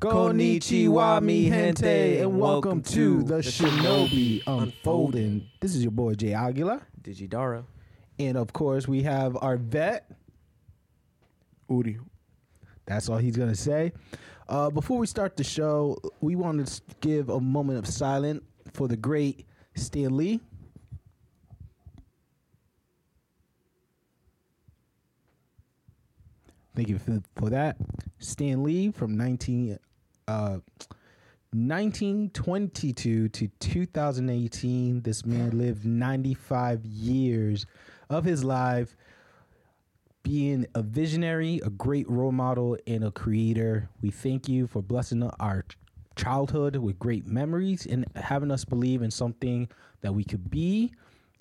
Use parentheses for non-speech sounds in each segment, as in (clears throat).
Konnichiwa, mi gente, and welcome to the Shinobi Unfolding. This is your boy Jay Aguila, Digidara. and of course we have our vet. Udi. That's all he's gonna say. Uh, before we start the show, we want to give a moment of silence for the great Stan Lee. Thank you for, for that. Stan Lee from 19, uh, 1922 to 2018. This man lived 95 years of his life being a visionary, a great role model, and a creator. We thank you for blessing our childhood with great memories and having us believe in something that we could be,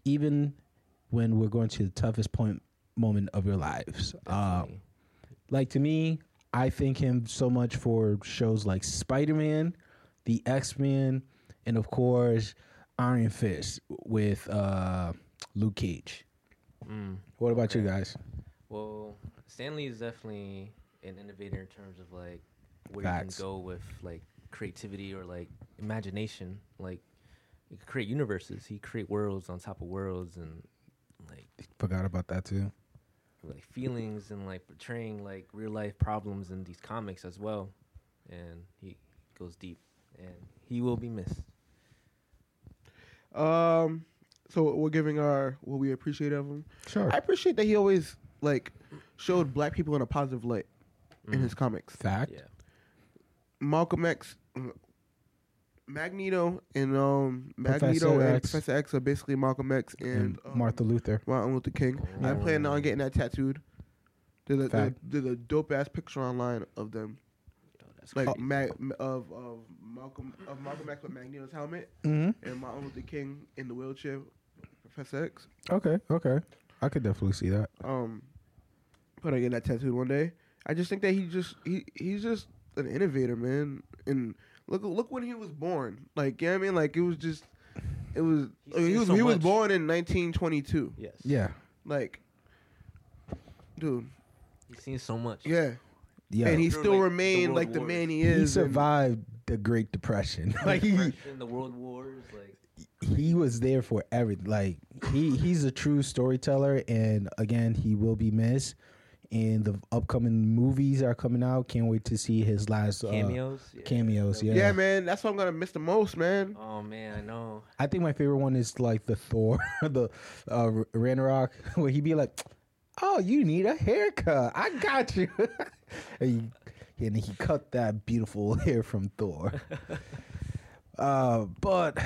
even when we're going to the toughest point moment of your lives. Uh, like to me, I thank him so much for shows like Spider Man, the X Men, and of course Iron Fist with uh, Luke Cage. Mm. What about you guys? Well, Stan Lee is definitely an innovator in terms of like where Facts. you can go with like creativity or like imagination. Like he could create universes. He create worlds on top of worlds and like Forgot about that too. Like feelings and like portraying like real life problems in these comics as well. And he goes deep and he will be missed. Um, so we're giving our what we appreciate of him. Sure. I appreciate that he always like showed black people in a positive light in Mm. his comics. Fact. Yeah. Malcolm X, Magneto, and um Professor Magneto and X. Professor X are basically Malcolm X and, And um, Martha Luther. Martin Luther King. I'm Oh. planning on getting that tattooed. There's a, there's, Fact. there's a dope ass picture online of them, Yo, like crazy. Mag, of of Malcolm of Malcolm X with Magneto's helmet Mm-hmm. and Martin Luther King in the wheelchair, Professor X. Okay. Okay. I could definitely see that. um put I get that tattooed one day. I just think that he just he he's just an innovator, man. And look look when he was born. Like, you know what I mean? Like it was just it was He's like, he was so he was much. born in 1922. yes. Yeah. Like dude, He's seen so much. yeah. Yeah. And he Through, still like, remained world like the wars. man he he is. He survived the Great Depression. (laughs) like he Depression, the world wars, like he was there for everything. Like he he's a true storyteller, and again, he will be missed. And the upcoming movies are coming out. Can't wait to see his last uh, cameos. yeah. cameos, yeah. yeah. man, that's what I'm gonna miss the most, man. Oh man, I know. I think my favorite one is like the Thor, (laughs) the uh, Ragnarok, (laughs) where he'd be like, "Oh, you need a haircut? I got you." (laughs) and, he, and he cut that beautiful hair from Thor. uh, but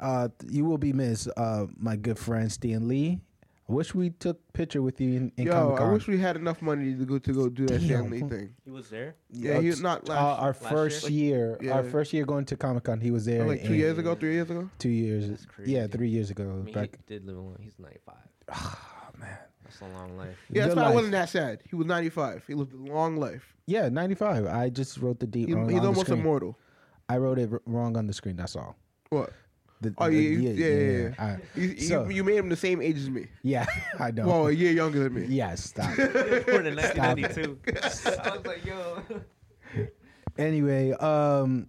uh, you will be missed, uh, my good friend Stan Lee. I wish we took picture with you in, in Yo, Comic I wish we had enough money to go to go do that Damn, Stan Lee fool. thing. He was there. Yeah, he was not uh, last our last first year, Yeah. our first year going to Comic Con, he was there. like two years ago, three years ago. Two years, That's yeah, three years ago. I mean, back, he did live a long. He's 95. (sighs) oh man, That's a long life. Yeah, that's Good why I wasn't that sad. He was 95. He lived a long life. Yeah, 95. I just wrote the date He- wrong he's on the almost screen. immortal. I wrote it r- wrong on the screen. That's all. What? The- Oh, the- yeah, you- yeah, yeah, yeah. I- You, you- So- you, made him the same age as me. yeah, (laughs) I know. Well, a year younger than me. yeah, stop. (laughs) Born in Stop 1992. (laughs) I was like, yo. anyway, um,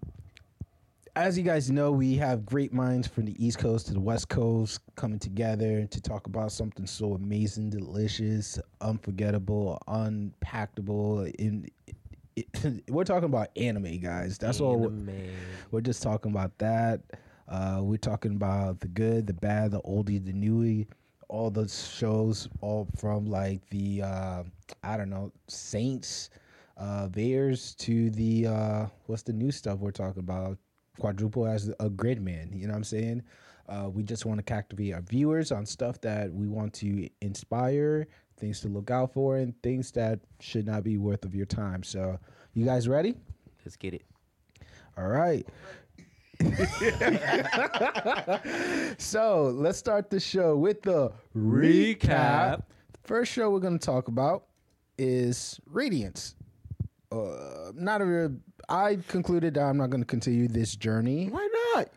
as you guys know, we have great minds from the East Coast to the West Coast coming together to talk about something so amazing, delicious, unforgettable, unpackable. In it, we're talking about anime, guys. That's all. Anime. We're just talking about that. Uh, we're talking about the good, the bad, the oldie, the newie, all the shows, all from like the uh, I don't know Saints, uh, Bears to the uh, what's the new stuff we're talking about? Quadruple as a Gridman. You know what I'm saying? Uh, we just want to captivate our viewers on stuff that we want to inspire, things to look out for, and things that should not be worth of your time. So, you guys ready? Let's get it. All right. (laughs) so let's start the show with the recap. First show we're going to talk about is Radiance. Uh, not a real. I concluded that I'm not going to continue this journey. Why not?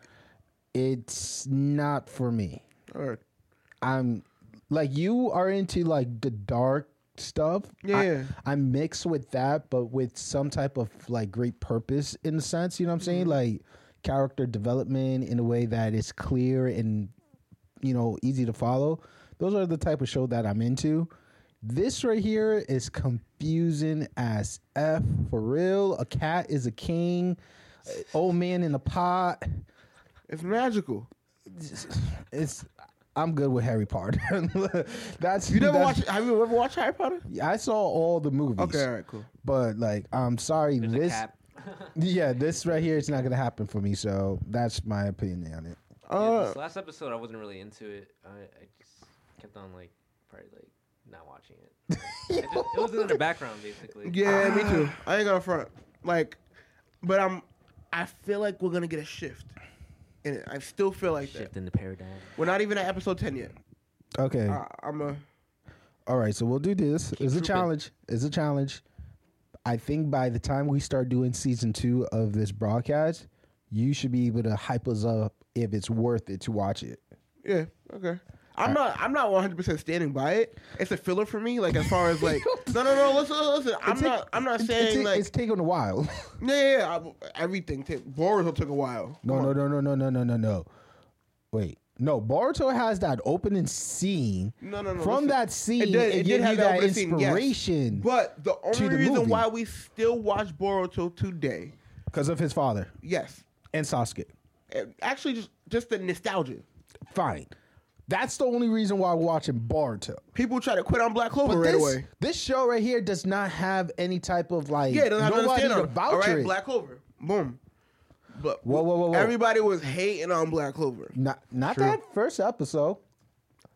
It's not for me. All right. I'm like you are into like the dark stuff. Yeah, I, yeah. I mix with that, but with some type of like great purpose in a sense. You know what I'm saying? Mm-hmm. Like character development in a way that is clear and you know easy to follow. Those are the type of show that I'm into. This right here is confusing as f for real. A cat is a king. Old man in a pot. It's magical. It's. I'm good with Harry Potter. (laughs) that's You never that's- watch? Have you ever watched Harry Potter? I saw all the movies. Okay, all right, cool. But like, I'm sorry, There's a this cap. Yeah, this right here is not gonna happen for me. So that's my opinion on it. Yeah, Uh, this last episode, I wasn't really into it. I, I just kept on like probably like not watching it. (laughs) I just, it was in the background basically. yeah, me too. I ain't gonna front. Like, but I'm. I feel like we're gonna get a shift, and I still feel like that. Shift in the paradigm. We're not even at episode ten yet. Okay. I, I'm a. All right. So we'll do this. It's a trooping. challenge. It's a challenge. I think by the time we start doing season two of this broadcast, you should be able to hype us up if it's worth it to watch it. Yeah. Okay. I'm not. I'm not 100 percent standing by it. It's a filler for me. Like as far as like. (laughs) no, no, no. Listen, listen. I'm It's not. I'm not saying it's, like. it's taking a while. (laughs) yeah, yeah. yeah I, everything. T- Boruto took a while. no, no, no, no, no, no, no, no, no. Wait. No, Boruto has that opening scene. No, no, no. From listen. that scene, It did- it did gives have you that that opening scene, yes. inspiration But the only the reason movie. why we still watch Boruto today, because of his father yes, and Sasuke. actually just just the nostalgia. Fine. That's the only reason why we're watching Boruto. People try to quit on Black Clover But right this, away. this show right here does not have any type of like Yeah, it doesn't have nobody to vouch All right, it. Black Clover. Boom. But Whoa, whoa, whoa, whoa. everybody was hating on Black Clover. Not not True. that first episode.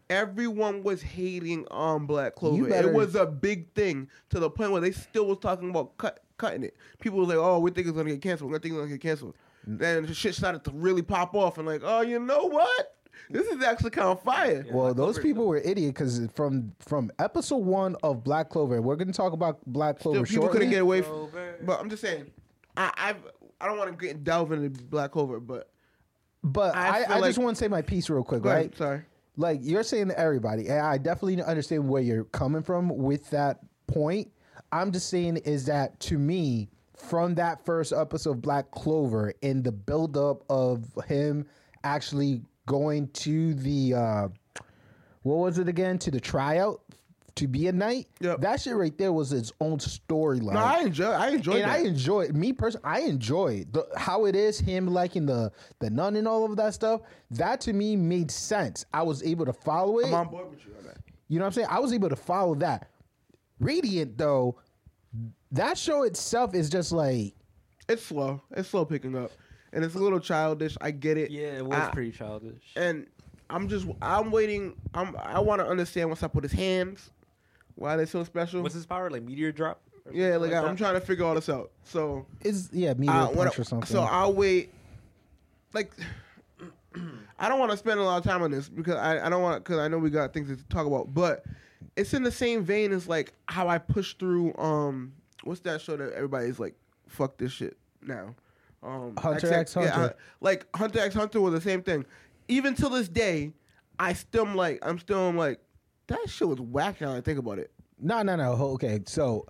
Everyone was hating on Black Clover. better- It was a big thing to the point where they still was talking about cut, cutting it. People was like, "Oh, we think it's gonna get canceled. We think it's gonna get canceled." Then the shit started to really pop off, and like, "Oh, you know what? This is actually kind of fire." Yeah, well, Black those Clover- people were idiot because from from episode one of Black Clover, we're gonna talk about Black Still, Clover people shortly. couldn't get away from. But I'm just saying, I I've, I don't want to get delve into Black Clover, but but I I, I, just want to say my piece real quick, right? ahead. Sorry. like you're saying to everybody, and I definitely understand where you're coming from with that point. I'm just saying is that to me, from that first episode of Black Clover and the buildup of him actually going to the uh what was it again? To the tryout to be a knight. Yep. That shit right there was its own storyline. No, I enjoy. I enjoy and that. I enjoy it. Me personally, I enjoy the, how it is him liking the the nun and all of that stuff. That to me made sense. I was able to follow it. I'm on board with you on that. You know what I'm saying? I was able to follow that. Radiant though, that show itself is just like It's slow. It's slow picking up, and it's a little childish. I get it. Yeah, it was I- pretty childish. And I'm just. I'm waiting. I'm. I want to understand what's up with his hands. Why they're so special? What's his power? Like meteor drop? yeah, something like, I'm trying to figure all this out. So is yeah, meteor I wanna- punch or something. So I'll wait. Like, (clears throat) I don't want to spend a lot of time on this because I, I don't want because I know we got things to talk about. But it's in the same vein as like how I push through. Um, what's that show that everybody's like, fuck this shit now. Um, Hunter x Hunter. Hun- like Hunter x Hunter was the same thing. Even till this day, I still am like I'm still am like that shit was whack. Now I think about it. no, no, no. Okay, so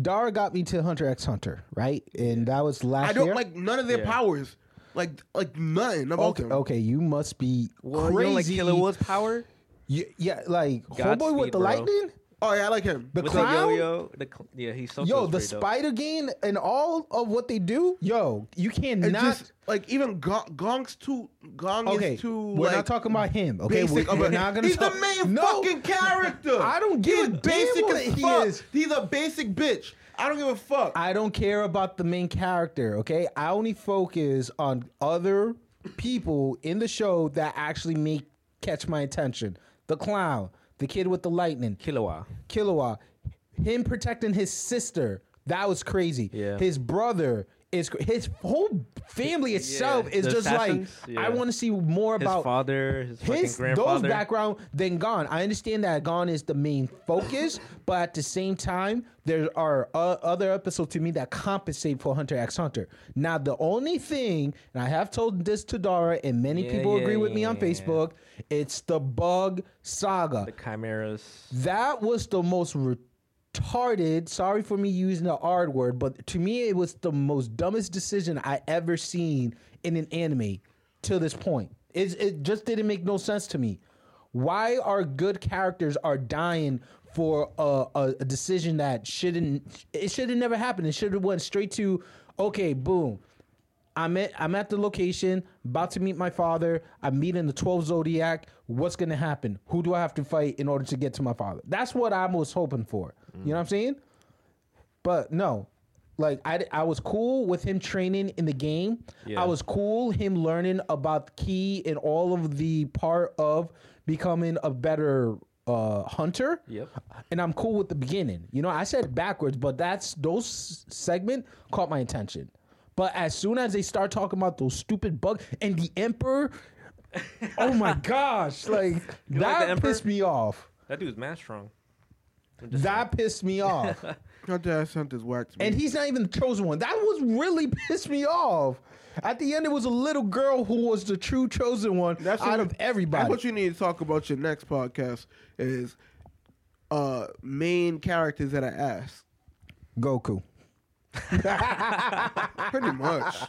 Dara got me to Hunter x Hunter, right? And that was last I don't year. like none of their Yeah. powers. Like like none about Okay, them. okay, you must be Well, crazy. you know, like Killer Will's power Yeah, yeah, like Godspeed, homeboy with the bro. lightning, Oh yeah, I like him. the with clown. the yo-yo. The cl- yeah, he's so Yo, the straight dope. spider game and all of what they do, yo, you It cannot. just like even Gon, Gon's too Gon okay, is too. we're like, not talking about him. Okay, basic we, of we're not gonna. He's talk, the main no, fucking character. (laughs) I don't give He's a damn basic what as he fuck. is. He's a basic bitch. I don't give a fuck. I don't care about the main character. Okay, I only focus on other people in the show that actually make catch my attention. The clown, the kid with the lightning, Killua. Killua, him protecting his sister. That was crazy. Yeah. His brother is his whole family itself Yeah, is just assassins, like yeah. I want to see more His about father, his, his fucking those background than Gon. I understand that Gon is the main focus, (laughs) but at the same time, there are uh, other episodes to me that compensate for Hunter x Hunter. Now, the only thing, and I have told this to Dara, and many Yeah, people agree with me on. Facebook, it's the Bug Saga. the chimeras. That was the most retarded. Sorry for me using the R word, but to me, it was the most dumbest decision I ever seen in an anime to this point. It, it just didn't make no sense to me. Why are good characters are dying for a, a, a decision that shouldn't? It should have never happened. It should have went straight to okay, boom. I'm at I'm at the location, about to meet my father. I'm meeting the 12 Zodiac. What's gonna happen? Who do I have to fight in order to get to my father? That's what I was hoping for. You know what I'm saying? But no, like I, I was cool with him training in the game. Yeah. I was cool him learning about key and all of the part of becoming a better uh, hunter. Yep. And I'm cool with the beginning. You know, I said backwards, but that's those segment caught my attention. But as soon as they start talking about those stupid bugs and the emperor, oh my (laughs) gosh, like like that Emperor? pissed me off. That dude's mad strong. I'm just That pissed me off. Hunter x Hunter's whacked me. and he's not even the chosen one. That was really pissed me off. At the end, it was a little girl who was the true chosen one That's out what- of everybody. That's what you need to talk about your next podcast is uh main characters that I asked. Goku. (laughs) Pretty much. (laughs)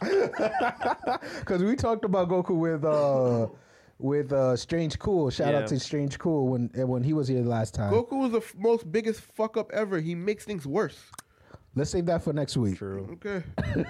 Because we talked about Goku with uh with uh Strange Cool. Shout Yeah. out to Strange Cool when when he was here last time. Goku was the f- most biggest fuck up ever. He makes things worse. Let's save that for next week. true. Okay. (laughs)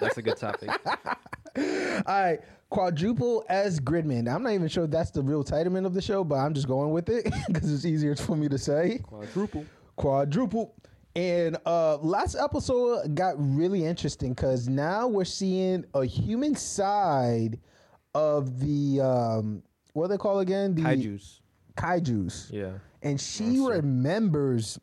That's a good topic. (laughs) All right, quadruple as Gridman. I'm not even sure that's the real title of the show, but I'm just going with it (laughs) because it's easier for me to say. Quadruple. quadruple. And uh last episode got really interesting because now we're seeing a human side of the um what they call again the Kaiju's. kaijus. Yeah. And she remembers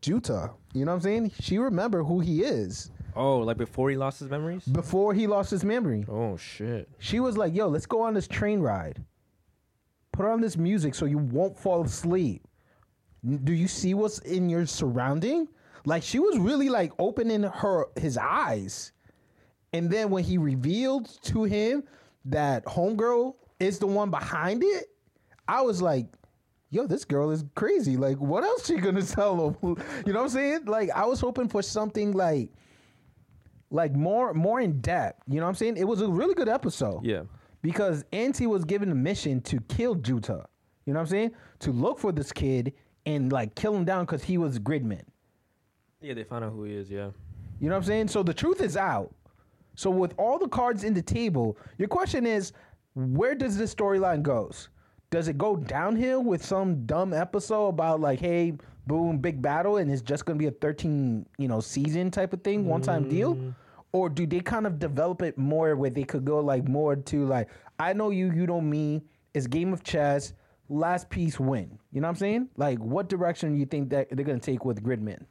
Juta. You know what I'm saying? She remember who he is Oh, like before he lost his memories? before he lost his memory. Oh shit. She was like, "Yo, let's go on this train ride. Put on this music so you won't fall asleep. Do you see what's in your surrounding?" Like she was really like opening her his eyes. And then when he revealed to him that homegirl is the one behind it, I was like, yo, this girl is crazy. Like, what else she gonna (laughs) tell him? You know what I'm saying? Like, I was hoping for something like like more more in depth. You know what I'm saying? It was a really good episode. Yeah. Because Anti was given a mission to kill Juta. You know what I'm saying? To look for this kid and like kill him down because he was Gridman. Yeah, they found out who he is. Yeah. You know what I'm saying? So the truth is out. So with all the cards in the table, your question is, where does this storyline goes? Does it go downhill with some dumb episode about like, hey, boom, big battle, and it's just gonna be a 13, you know, season type of thing, one time deal? Mm. Or do they kind of develop it more where they could go like more to like, I know you, you know me. It's game of chess. Last piece win. You know what I'm saying? Like, what direction you think that they're gonna take with Gridman?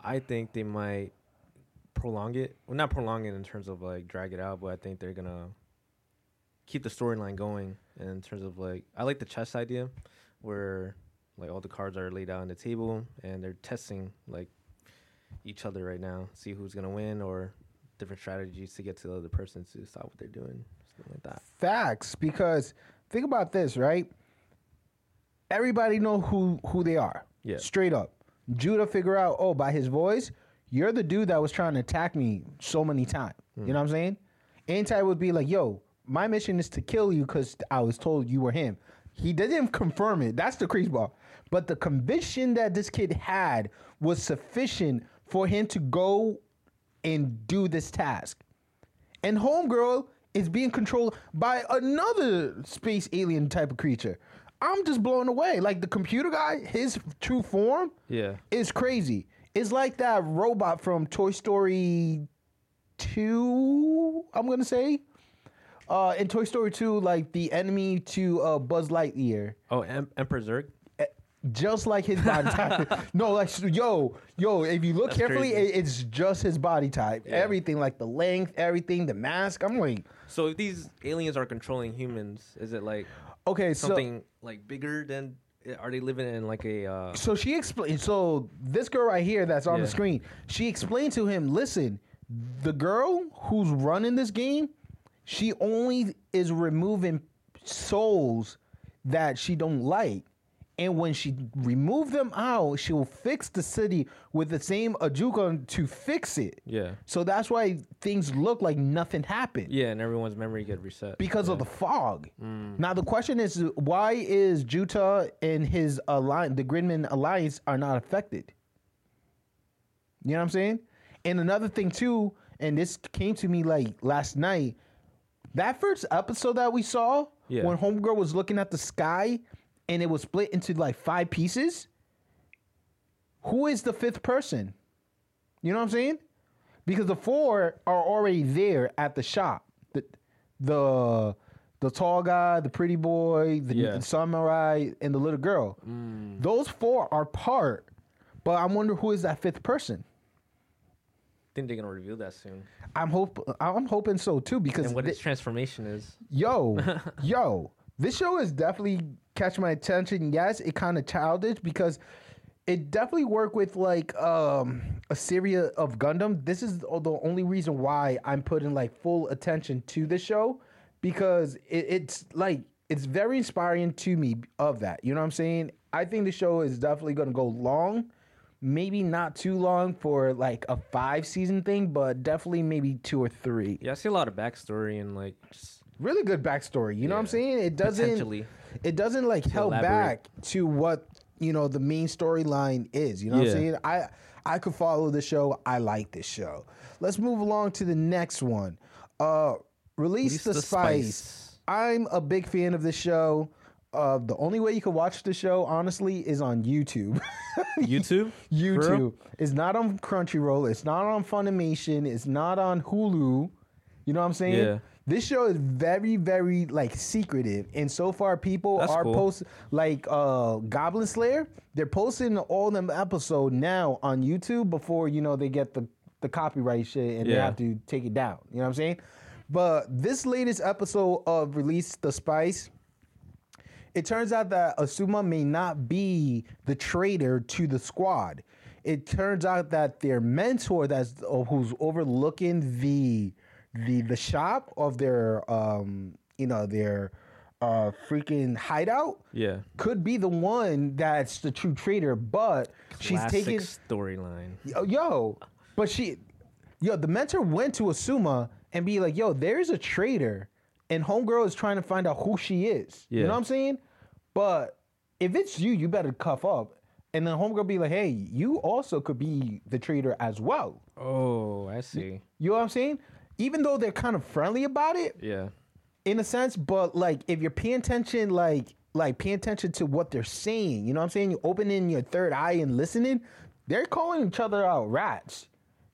I think they might prolong it. Well, not prolong it in terms of like drag it out, but I think they're gonna keep the storyline going. And in terms of like, I like the chess idea, where like all the cards are laid out on the table and they're testing like each other right now, see who's gonna win or different strategies to get to the other person to stop what they're doing, something like that. facts because think about this right everybody know who who they are Yeah. straight up judah figure out oh by his voice you're the dude that was trying to attack me so many times you know what i'm saying anti would be like yo my mission is to kill you because i was told you were him he didn't confirm it that's the crazy ball but the conviction that this kid had was sufficient for him to go and do this task and homegirl is being controlled by another space alien type of creature. I'm just blown away. Like the computer guy, his true form Yeah. is crazy. It's like that robot from Toy Story 2, I'm going to say. Uh, in Toy Story 2, like the enemy to uh, Buzz Lightyear. Oh, em- Emperor Zurg. Eh, Just like his body type. (laughs) no, like yo, yo. If you look That's carefully, it, it's just his body type. Yeah. Everything, like the length, everything, the mask. I'm like, So if these aliens are controlling humans, is it like okay, so something like bigger than? Are they living in like a? Uh, So she explained. So this girl right here, that's on the screen, she explained to him. Listen, the girl who's running this game, she only is removing souls that she don't like, And when she remove them out, she will fix the city with the same Ajuka to fix it. Yeah. So that's why things look like nothing happened Yeah, and everyone's memory get reset. because of the fog. Mm. Now the question is, why is Juta and his alliance, the Gridman alliance, are not affected? You know what I'm saying? And another thing too, and this came to me like last night. That first episode that we saw, Yeah. when Homegirl was looking at the sky, and it was split into like five pieces. Who is the fifth person? You know what I'm saying? Because the four are already there at the shop. The the the tall guy, the pretty boy, the, Yeah. the samurai, and the little girl. Mm. Those four are part. But I wonder who is that fifth person. I think they're gonna reveal that soon. I'm hope I'm hoping so too because And what thi- its transformation is. yo, (laughs) yo, this show is definitely catch my attention. Yes, it kind of childish because it definitely worked with like um a series of Gundam. This is the only reason why I'm putting like full attention to the show because it, it's like it's very inspiring to me of that. You know what I'm saying? I think the show is definitely going to go long. Maybe not too long for like a five season thing, but definitely maybe two or three Yeah, I see a lot of backstory and like just really good backstory. You know what I'm saying? It doesn't Potentially. it doesn't like held elaborate. back to what you know the main storyline is. You know what I'm Yeah. saying? I I could follow the show. I like this show. Let's move along to the next one. Uh Release, the, Spyce. Spyce. I'm a big fan of this show. Uh, the only way you can watch the show, honestly, is on YouTube. (laughs) YouTube. For real? YouTube. It's not on Crunchyroll. It's not on Funimation. It's not on Hulu. You know what I'm saying? Yeah. This show is very, very like secretive, and so far people That's are cool. post like uh Goblin Slayer. They're posting all them episode now on YouTube before you know they get the the copyright shit and they have to take it down. You know what I'm saying? But this latest episode of Release the Spyce, it turns out that Asuma may not be the traitor to the squad. It turns out that their mentor, that's uh, who's overlooking the the the shop of their um you know their uh freaking hideout, Yeah. could be the one that's the true traitor. But she's Classic taking storyline. yo, yo, but she, yo, the mentor went to Asuma and be like, yo, there's a traitor, and homegirl is trying to find out who she is. You know what I'm saying? But if it's you, you better cuff up. And then homegirl be like, hey, you also could be the traitor as well. Oh, I see. You know what I'm saying? Even though they're kind of friendly about it, Yeah. in a sense, but like if you're paying attention, like like paying attention to what they're saying, you know what I'm saying? You're opening your third eye and listening. They're calling each other out rats.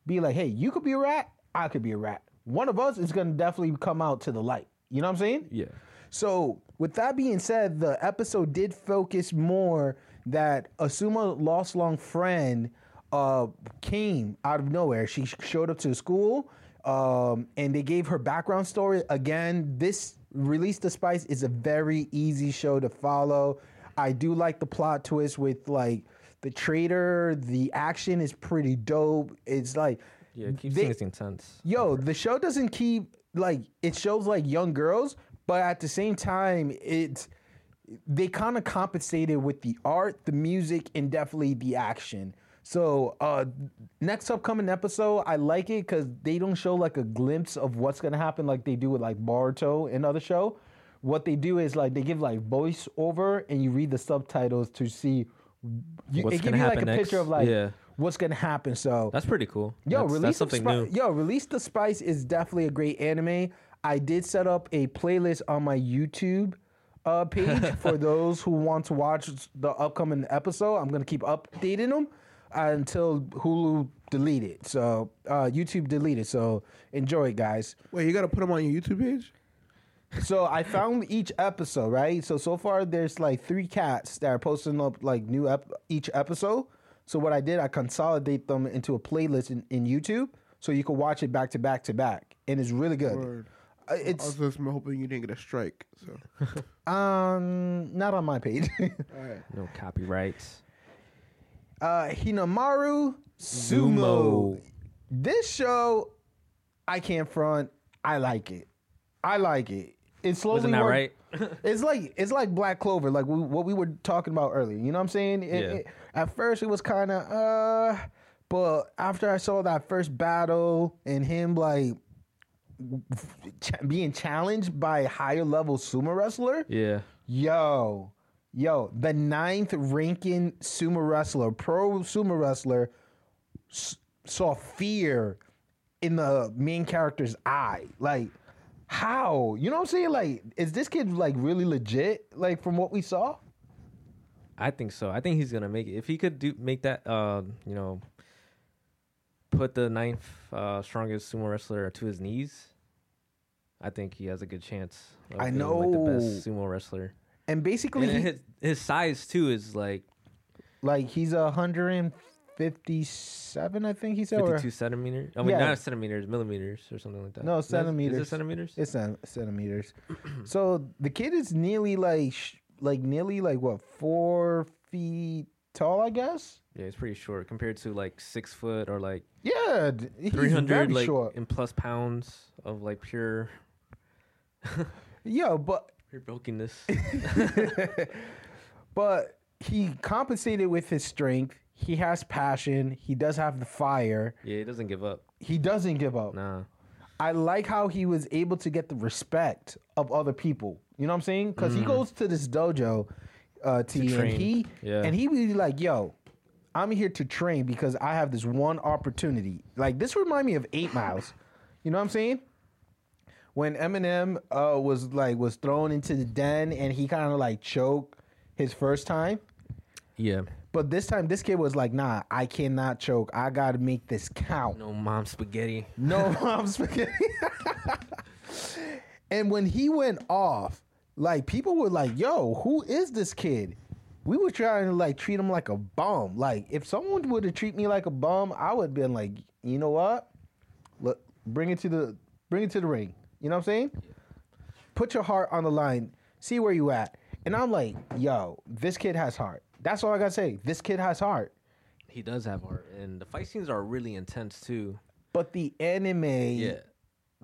Be like, hey, you could be a rat, I could be a rat. One of us is gonna definitely come out to the light. You know what I'm saying? Yeah. So, with that being said, the episode did focus more that Asuma lost long friend uh, came out of nowhere. She showed up to school, um, and they gave her background story. Again, this release the spyce is a very easy show to follow. I do like the plot twist with like the traitor. The action is pretty dope. It's like Yeah. It keeps they- things intense. yo, the show doesn't keep like it shows like young girls, but at the same time, it's they kind of compensated with the art, the music, and definitely the action. So uh next upcoming episode, I like it because they don't show like a glimpse of what's gonna happen like they do with like Boruto and other show. What they do is like they give like voice over and you read the subtitles to see you, What's it give gonna you like a happen picture of like Yeah. what's gonna happen. So That's pretty cool. Yo, that's, release that's the something Spyce. new. Yo, release the spyce is definitely a great anime. I did set up a playlist on my YouTube uh, page (laughs) for those who want to watch the upcoming episode. I'm gonna keep updating them until Hulu deleted. So uh, YouTube deleted. So enjoy it, guys. Wait, you gotta put them on your YouTube page? So I found each episode, right? So so far there's like three cats that are posting up like new ep- each episode. So what I did, I consolidate them into a playlist in, in YouTube, so you can watch it back to back to back, and it's really good. Word. Uh, I It's was just hoping you didn't get a strike. So, (laughs) um not on my page. (laughs) all right. No copyrights. Uh Hinomaru Sumo. Sumo. This show, I can't front. I like it. I like it. It slowly Wasn't that right? (laughs) It's like it's like Black Clover, like we, what we were talking about earlier. You know what I'm saying? It- Yeah. it- at first, it was kind of uh, but after I saw that first battle and him like ch- being challenged by a higher level sumo wrestler, yeah. yo, yo, the ninth ranking sumo wrestler, pro sumo wrestler, s- saw fear in the main character's eye. Like, how? You know what I'm saying? Like, is this kid like really legit? Like from what we saw? I think so. I think he's gonna make it. If he could do make that, uh, you know, put the ninth uh, strongest sumo wrestler to his knees, I think he has a good chance. I being, like, the best sumo wrestler. And basically, And he, his his size too is like like he's a hundred and fifty-seven, I think he said. or- 52 centimeters. I mean, Yeah. not centimeters, millimeters or something like that. No, Is that- centimeters. Is it centimeters? It's cent- centimeters. (clears throat) so the kid is nearly like, sh- like nearly like what four feet tall, I guess. yeah, it's pretty short compared to like six foot or like Yeah, d- he's 300 very like short. in plus pounds of like pure (laughs) Yeah, but pure brokenness. (laughs) but he compensated with his strength. He has passion. He does have the fire. yeah, he doesn't give up. He doesn't give up. Nah. I like how he was able to get the respect of other people. You know what I'm saying? Because he goes to this dojo, uh, T, and Mm. train. he Yeah. and he be like, "Yo, I'm here to train because I have this one opportunity." Like this remind me of Eight Miles. You know what I'm saying? When Eminem uh, was like was thrown into the den and he kind of like choked his first time. Yeah. But this time, this kid was like, "Nah, I cannot choke. I got to make this count." No mom spaghetti. No (laughs) mom spaghetti. (laughs) and when he went off, like people were like, "Yo, who is this kid?" We were trying to like treat him like a bum. Like if someone would have treat me like a bum, I would have been like, you know what? Look, bring it to the bring it to the ring. You know what I'm saying? Put your heart on the line. See where you at. And I'm like, yo, this kid has heart. That's all I gotta say. This kid has heart. He does have heart, and the fight scenes are really intense too. But the anime Yeah.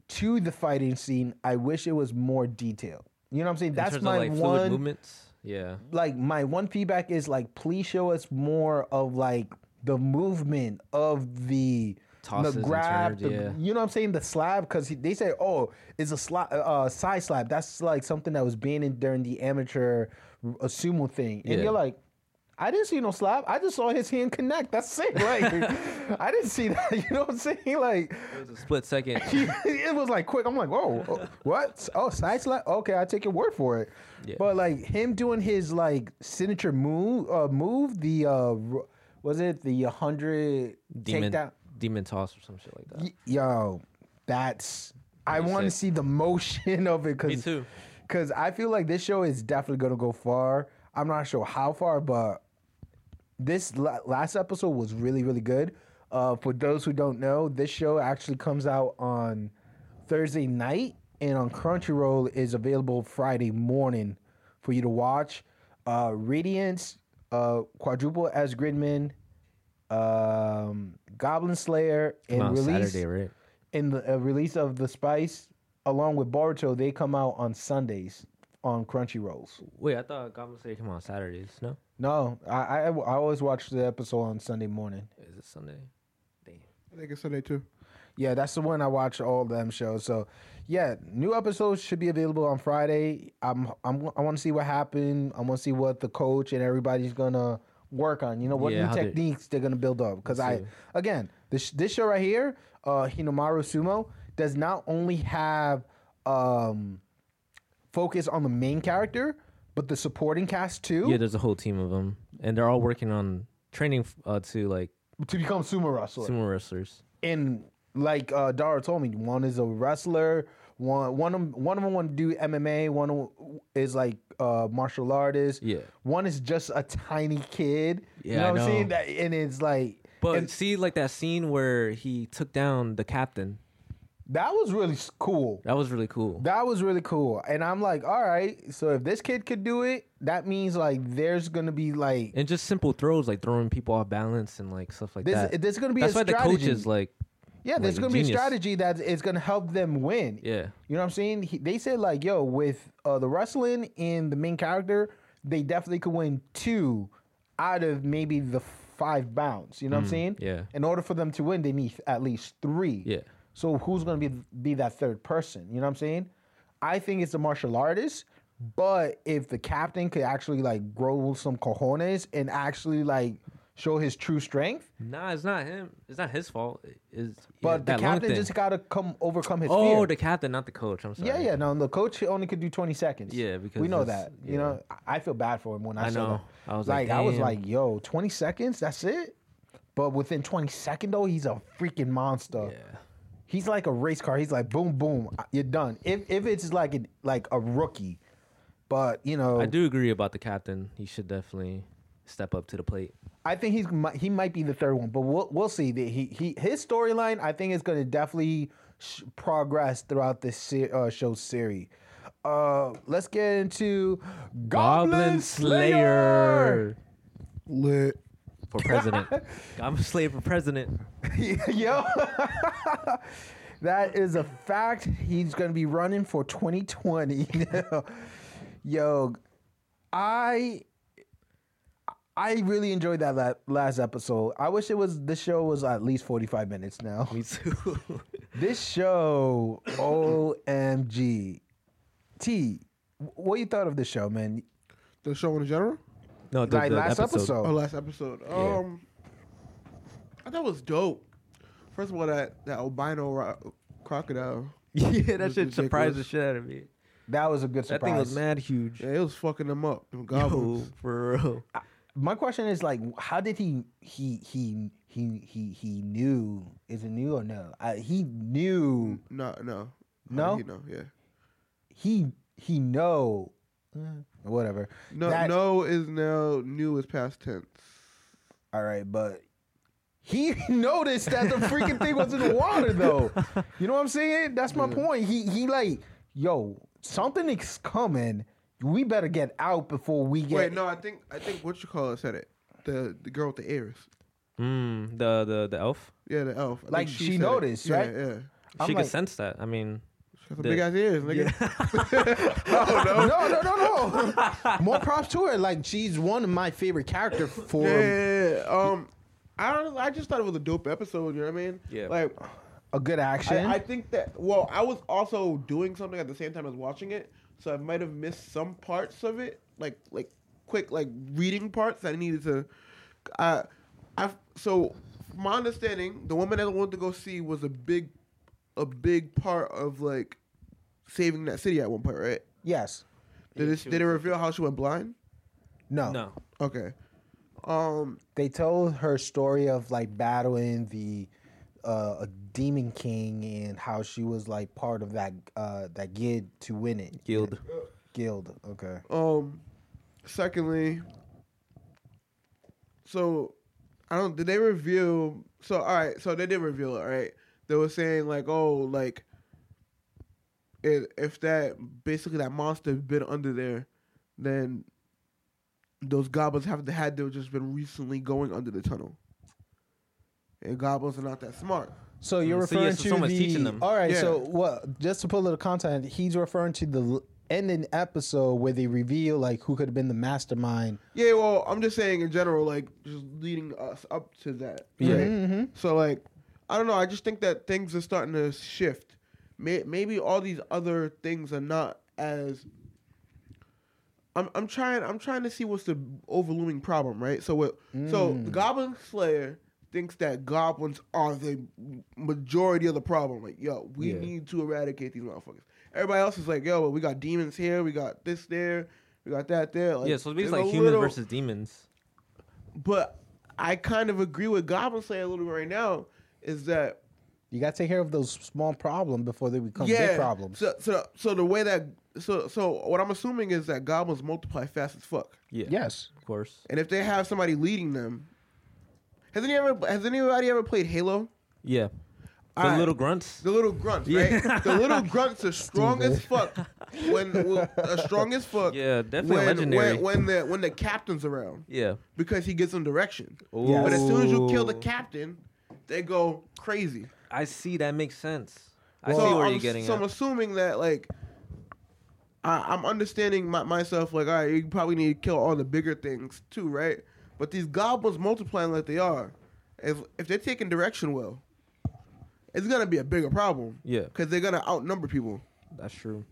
to the fighting scene, I wish it was more detailed. You know what I'm saying? In That's my like one movements. Yeah. like my one feedback is like please show us more of like the movement of the Tosses the and grab, turns, the- yeah. you know what I'm saying, the slab because they say oh it's a slab, uh, side slab. That's like something that was banned during the amateur uh, sumo thing, and Yeah. you're like. I didn't see no slap. I just saw his hand connect. That's it. (laughs) Like, I didn't see that. (laughs) You know what I'm saying? (laughs) Like, It was a split second. it was like quick. I'm like, whoa, oh, what? Oh, side slap. Okay, I take your word for it. Yeah. But like him doing his like signature move, uh, move the uh, was it the hundred demon, takedown? Demon toss or some shit like that. Y- Yo, that's. I want to see the motion (laughs) of it Me because too. because I feel like this show is definitely gonna go far. I'm not sure how far, but this la- last episode was really really good. Uh, for those who don't know, this show actually comes out on Thursday night, and on Crunchyroll is available Friday morning for you to watch. Uh, Radiance, uh, Quadruple as Gridman, um, Goblin Slayer, and out release Saturday, right? in the uh, release of the Spyce along with Boruto, they come out on Sundays on Crunchyrolls. Wait, I thought Goblin Slayer came out on Saturdays. No, No, I, I I always watch the episode on Sunday morning. is it Sunday? Damn. I think it's Sunday too. Yeah, that's the one I watch all them shows. So, yeah, new episodes should be available on Friday. I'm I'm I want to see what happened. I want to see what the coach and everybody's gonna work on. You know what Yeah, new how they- techniques they, are gonna build up. Because I again this this show right here, uh, Hinomaru Sumo does not only have um focus on the main character, but the supporting cast too Yeah, there's a whole team of them, and they're all working on training uh, to like to become sumo wrestler. sumo wrestlers. and like uh, Dara told me, one is a wrestler. One one of one of them want to do MMA. One of is like uh, martial artist. Yeah. One is just a tiny kid. you Yeah, know I what I'm saying? That and it's like, But and see, like that scene where he took down the captain. that was really cool. That was really cool. That was really cool. And I'm like, all right. So if this kid could do it, that means like there's gonna be like and just simple throws, like throwing people off balance and like stuff like this. that. There's gonna be That's a why the strategy. coach is like Yeah, there's Like, gonna be a strategy that is gonna help them win. Yeah. You know what I'm saying? He, they said like, yo, with uh, the wrestling and the main character, they definitely could win two out of maybe the five bounds. You know what I'm saying? Mm, yeah. In order for them to win, they need at least three. Yeah. So who's gonna be be that third person? You know what I'm saying? I think it's the martial artist, but if the captain could actually like grow some cojones and actually like show his true strength, Nah, it's not him. It's not his fault. It's but the captain just gotta come overcome his Oh, fear. the captain, not the coach. I'm sorry. Yeah, yeah, no, the coach only could do 20 seconds. Yeah, because we know that. You know, I feel bad for him when I, I saw know. that. I was like, like, I was like, yo, 20 seconds, that's it. But within 20 seconds though, he's a freaking monster. Yeah. He's like a race car. He's like boom, boom, you're done. If if it's like a, like a rookie, but you know, I do agree about the captain. He should definitely step up to the plate. I think he's he might be the third one, but we'll we'll see. The- He he his storyline I think is going to definitely sh- progress throughout this se- uh, show series. Uh, let's get into Goblin, Slayer. Lit. for president. (laughs) Goblin Slayer for president. (laughs) Yo, (laughs) that is a fact. He's going to be running for 2020. Yo, I I really enjoyed that la- last episode. I wish it was this show was at least 45 minutes now. (laughs) Me too. This show, OMG. T, what you thought of the show, man? The show in general? no, the, Like the last episode. episode. Oh, last episode. Um, I thought it was dope. First of all, that that albino ro- crocodile. (laughs) yeah, that was shit ridiculous. surprised the shit out of me. That was a good surprise. That thing was mad huge. Yeah, it was fucking them up. Them Yo, for real. My question is like, how did he he he he he he knew? Is it new or no? I, he knew. No, no, No? You know, yeah. He he know. Eh, whatever. No, That- no is now new is past tense. All right, but he (laughs) noticed that the freaking thing was in the water, though. You know what I'm saying? That's my point. He he like, yo, something is coming. We better get out before we get. Wait, no, I think I think what you call it said it. The the girl with the ears. Mm, the the the elf. Yeah, the elf. I Like, she said it. noticed, yeah, right? Yeah, I'm she like- could sense that. I mean, She got The- big ass ears, nigga. (laughs) (laughs) no, no, no, no. (laughs) More props to her. Like she's one of my favorite character for. Yeah, yeah, yeah. Um, I don't. know, I just thought it was a dope episode. You know what I mean? Yeah. Like, A good action. I, I think that. Well, I was also doing something at the same time as watching it, so I might have missed some parts of it, like like quick like reading parts that I needed to. Uh, I so from my understanding, the woman that I wanted to go see was a big, a big part of like saving that city at one point, right? yes. Did it did it reveal how she went blind? No. no. Okay. Um. They told her story of like battling the uh, a demon king and how she was like part of that uh, that guild to win it. Guild. Guild. Okay. Um. Secondly, so I don't. Did they reveal? So all right. So they did reveal it. Right. They were saying like, oh, like, it, if that basically that monster been under there, then those goblins have had to have just been recently going under the tunnel. And goblins are not that smart. So you're Mm, so yeah, referring so to someone's the. teaching them. All right. Yeah. So what? Just to put a little content, he's referring to the l- ending episode where they reveal like who could have been the mastermind. Yeah, well, I'm just saying in general, like just leading us up to that. Yeah. Right? Mm-hmm. So like, I don't know. I just think that things are starting to shift. May- Maybe all these other things are not as. I'm I'm trying I'm trying to see what's the overlooming problem, right? So what? So Mm. the Goblin Slayer thinks that goblins are the majority of the problem. Like, yo, we Yeah. need to eradicate these motherfuckers. Everybody else is like, yo, well, we got demons here, we got this there, we got that there. Like, yeah, so it's there's basically like humans little- versus demons. but I kind of agree with Goblin Slayer a little bit right now. Is that You got to take care of those small problems before they become yeah? big problems. So so so the way that so so what I'm assuming is that goblins multiply fast as fuck, Yeah. yes. Of course. and if they have somebody leading them, has any ever has anybody ever played Halo? Yeah. The little grunts. The little grunts, Yeah. right? The little (laughs) grunts are strong as fuck. When, uh, strong as fuck. Yeah, definitely when, legendary. When, when the when the captain's around Yeah. because he gives them direction. But as soon as you kill the captain, they go crazy. I see that makes sense. I see where I'm, you're getting So I'm assuming that like I, I'm understanding my, myself. Like, all right, you probably need to kill all the bigger things too, right? But these goblins multiplying like they are, if if they're taking direction well, it's gonna be a bigger problem Yeah, because they're gonna outnumber people. that's true.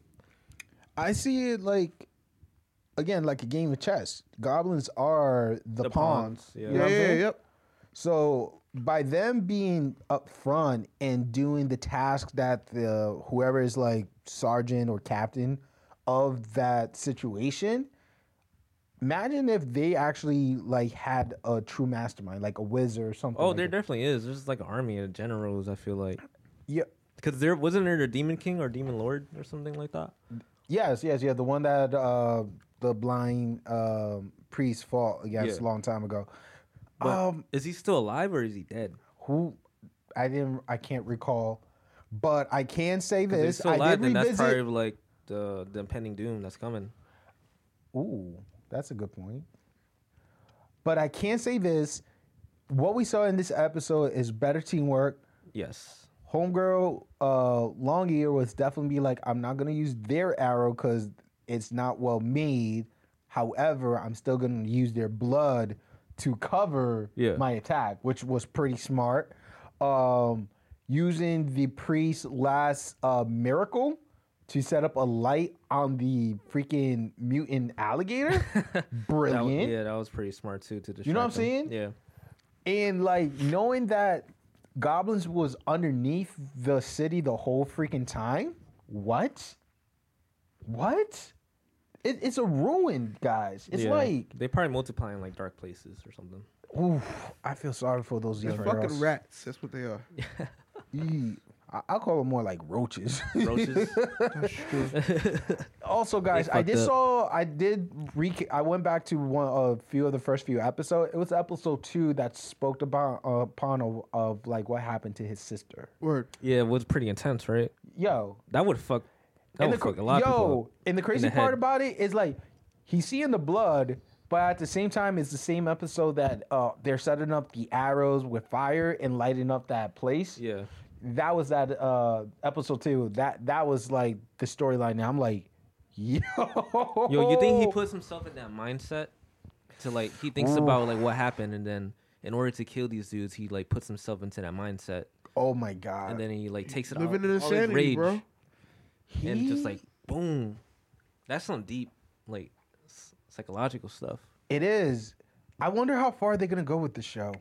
I see it like again like a game of chess. Goblins are the, The pawns. pawns, yeah. You know Yeah, yeah, yep. So by them being up front and doing the task that the whoever is like sergeant or captain of that situation, imagine if they actually like had a true mastermind, like a wizard or something. Oh, like there that. definitely is. There's like an army of generals. I feel like yeah. because there wasn't there a demon king or demon lord or something like that. Yes, yes, yeah. The one that uh, the blind um, priest fought against Yeah. a long time ago. But um, is he still alive or is he dead? who I didn't, I can't recall, but I can say this: still I alive, did then that's part of like the the impending doom that's coming. Ooh, that's a good point. But I can say this: what we saw in this episode is better teamwork. Yes. Homegirl, uh, Long Ear was definitely like, I'm not gonna use their arrow because it's not well made. However, I'm still gonna use their blood to cover Yeah. my attack, which was pretty smart. Um, using the priest's last uh, miracle to set up a light on the freaking mutant alligator, (laughs) That, brilliant. yeah, that was pretty smart too. To You know what I'm distract him. saying? Yeah. And like knowing that goblins was underneath the city the whole freaking time. What? What? It, it's a ruin, guys. It's Yeah. like, they probably multiply in like dark places or something. oof, I feel sorry for those They're young fucking girls. rats. That's what they are. (laughs) Eee. I, I'll call them more like roaches. Roaches. (laughs) That's true. (laughs) also, guys, I fucked did up. saw. I did. Rec- I went back to one a few of the first few episodes. It was episode two that spoke about uh, upon of, of like what happened to his sister. Word. yeah, it was pretty intense, right? Yo, That would fuck. That would the, fuck a lot yo, of people. up. and the crazy the part head. about it is like he's seeing the blood, but at the same time, it's the same episode that uh, they're setting up the arrows with fire and lighting up that place. Yeah. That was that uh, episode two. That that was like the storyline. Now I'm like, yo, Yo, you think he puts himself in that mindset to like he thinks about like what happened, and then in order to kill these dudes, he like puts himself into that mindset, Oh my god! and then he like takes it Living out, in all his insanity, rage, bro. and just like boom. That's some deep like psychological stuff. It is. I wonder how far they're gonna go with the show.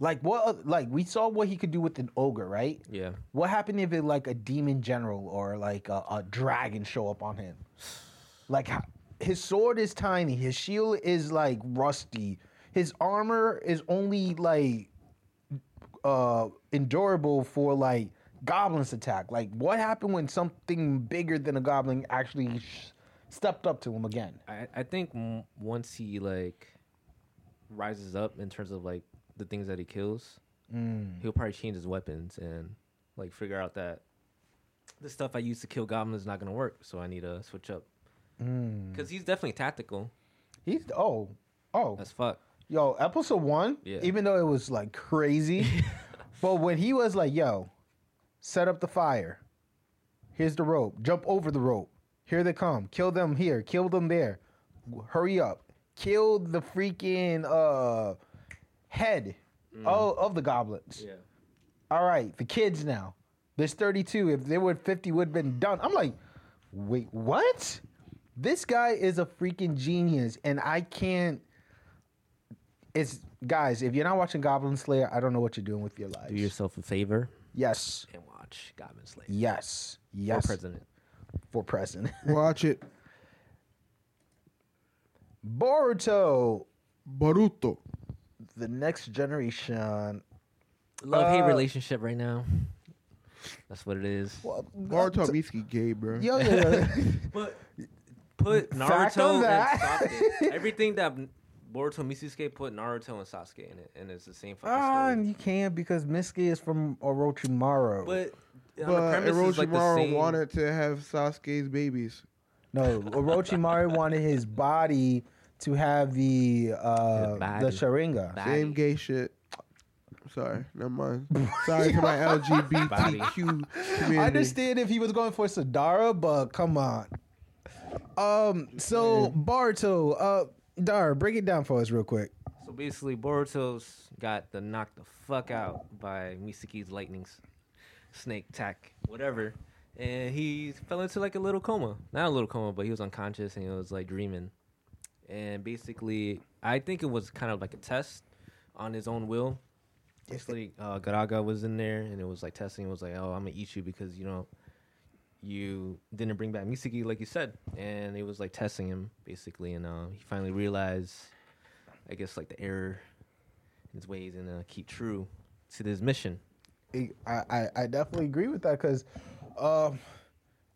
Like what? Like we saw what he could do with an ogre, right? Yeah. What happened if it like a demon general or like a, a dragon show up on him? Like his sword is tiny, his shield is like rusty, his armor is only like uh endurable for like goblins attack. Like what happened when something bigger than a goblin actually sh- stepped up to him again? I, I think m- once he like rises up in terms of like the things that he kills, Mm. he'll probably change his weapons and like figure out that the stuff I used to kill goblins is not gonna work, so I need to switch up. Mm. Because he's definitely tactical He's oh oh as fuck. Yo, episode one, Yeah. even though it was like crazy, (laughs) but when he was like, yo, set up the fire. Here's the rope. Jump over the rope. Here they come. Kill them here. Kill them there. Hurry up. Kill the freaking uh head mm. of, of the goblins. Yeah. All right, the kids now. There's 32. If there were 50, would have been done. I'm like, wait, what? This guy is a freaking genius, and I can't. It's guys. If you're not watching Goblin Slayer, I don't know what you're doing with your lives. Do yourself a favor yes, and watch Goblin Slayer. yes, Yes. For yes. president. For president. (laughs) Watch it. Boruto, Baruto. The next generation. Love hate Uh, relationship right now. That's what it is. Well, Baruto Mitsuki gay, bro. Yo, yo, (laughs) But put Fact on Naruto and that. Sasuke. (laughs) Everything that Boruto Mitsusuke put Naruto and Sasuke in it, and it's the same fucking Ah, story. you can't because Mitsuki is from Orochimaru. But, on the But premise is like the Orochimaru same. wanted to have Sasuke's babies. No, Orochimaru wanted his body to have the uh His the Sharingan. Body. Same gay shit. sorry, never mind. (laughs) Sorry to my LGBTQ community. I understand if he was going for Sadara, but come on. Um, so Barto, uh, Dar, break it down for us real quick. So basically, Boruto's got the knocked the fuck out by Misaki's lightnings, snake tack, whatever, and he fell into like a little coma. Not a little coma, but he was unconscious and he was like dreaming. And basically, I think it was kind of like a test on his own will. Basically, uh, Garaga was in there and it was like testing. It was like, oh, I'm gonna eat you because you know you didn't bring back Misaki like you said, and it was like testing him basically, and uh, he finally realized, I guess like the error in his ways and uh, keep true to this mission. I, I, I definitely agree with that because um,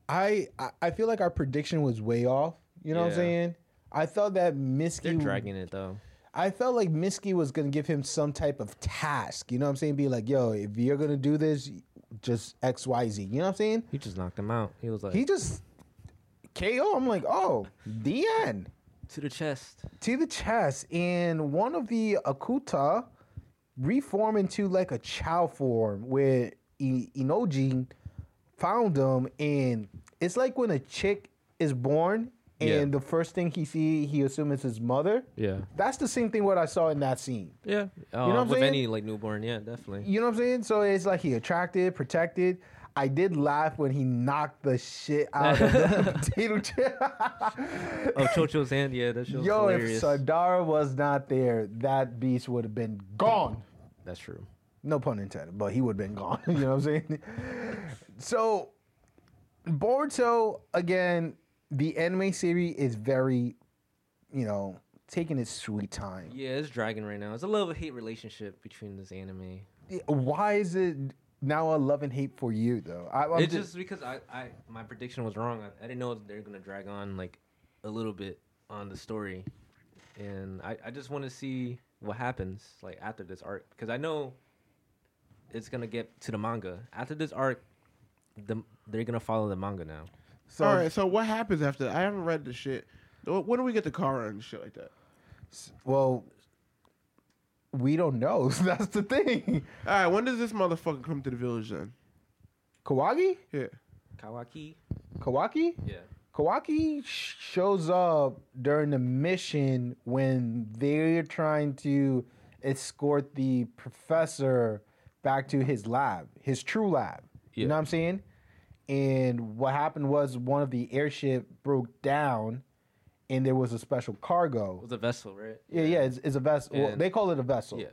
I, I I feel like our prediction was way off. You know what I'm saying? I thought that They're dragging it though. I felt like Miski was gonna give him some type of task. You know what I'm saying? Be like, yo, if you're gonna do this, just X, Y, Z. You know what I'm saying? He just knocked him out. He was like He just KO. I'm like, oh, the end to the chest. to the chest, and one of the Akuta reform into like a Chow form where I- Inojin found him, and it's like when a chick is born. And Yeah. the first thing he see, he assumes it's his mother. Yeah, That's the same thing what I saw in that scene. yeah. Uh, what I'm with saying? any like newborn, yeah, definitely. You know what I'm saying? So it's like he attracted, protected. I did laugh when he knocked the shit out of the (laughs) potato chip. Oh, Chocho's hand, yeah, that shit was Yo, hilarious. if Sadara was not there, that beast would have been gone. That's true. No pun intended, but he would have been gone. (laughs) you know what I'm saying? So, Boruto, again, the anime series is very, you know, taking its sweet time. Yeah, it's dragging right now. It's a love hate relationship between this anime. Why is it now a love and hate for you, though? I, I'm it's just because I, I my prediction was wrong. I, I didn't know they're gonna drag on like a little bit on the story, and I, I just want to see what happens like after this arc because I know it's gonna get to the manga after this arc. The, they're gonna follow the manga now. So, All right, so what happens after? that? I haven't read the shit. When do we get the car and shit like that? Well, we don't know. (laughs) That's the thing. All right, when does this motherfucker come to the village then? Kawagi? Yeah. Kawaki, Kawaki? yeah, Kawaki sh- shows up during the mission when they're trying to escort the professor back to his lab, his true lab. You know what I'm saying? And what happened was one of the airship broke down and there was a special cargo. it was a vessel, right? Yeah, yeah, it's, it's a vessel. Well, they call it a vessel. Yeah.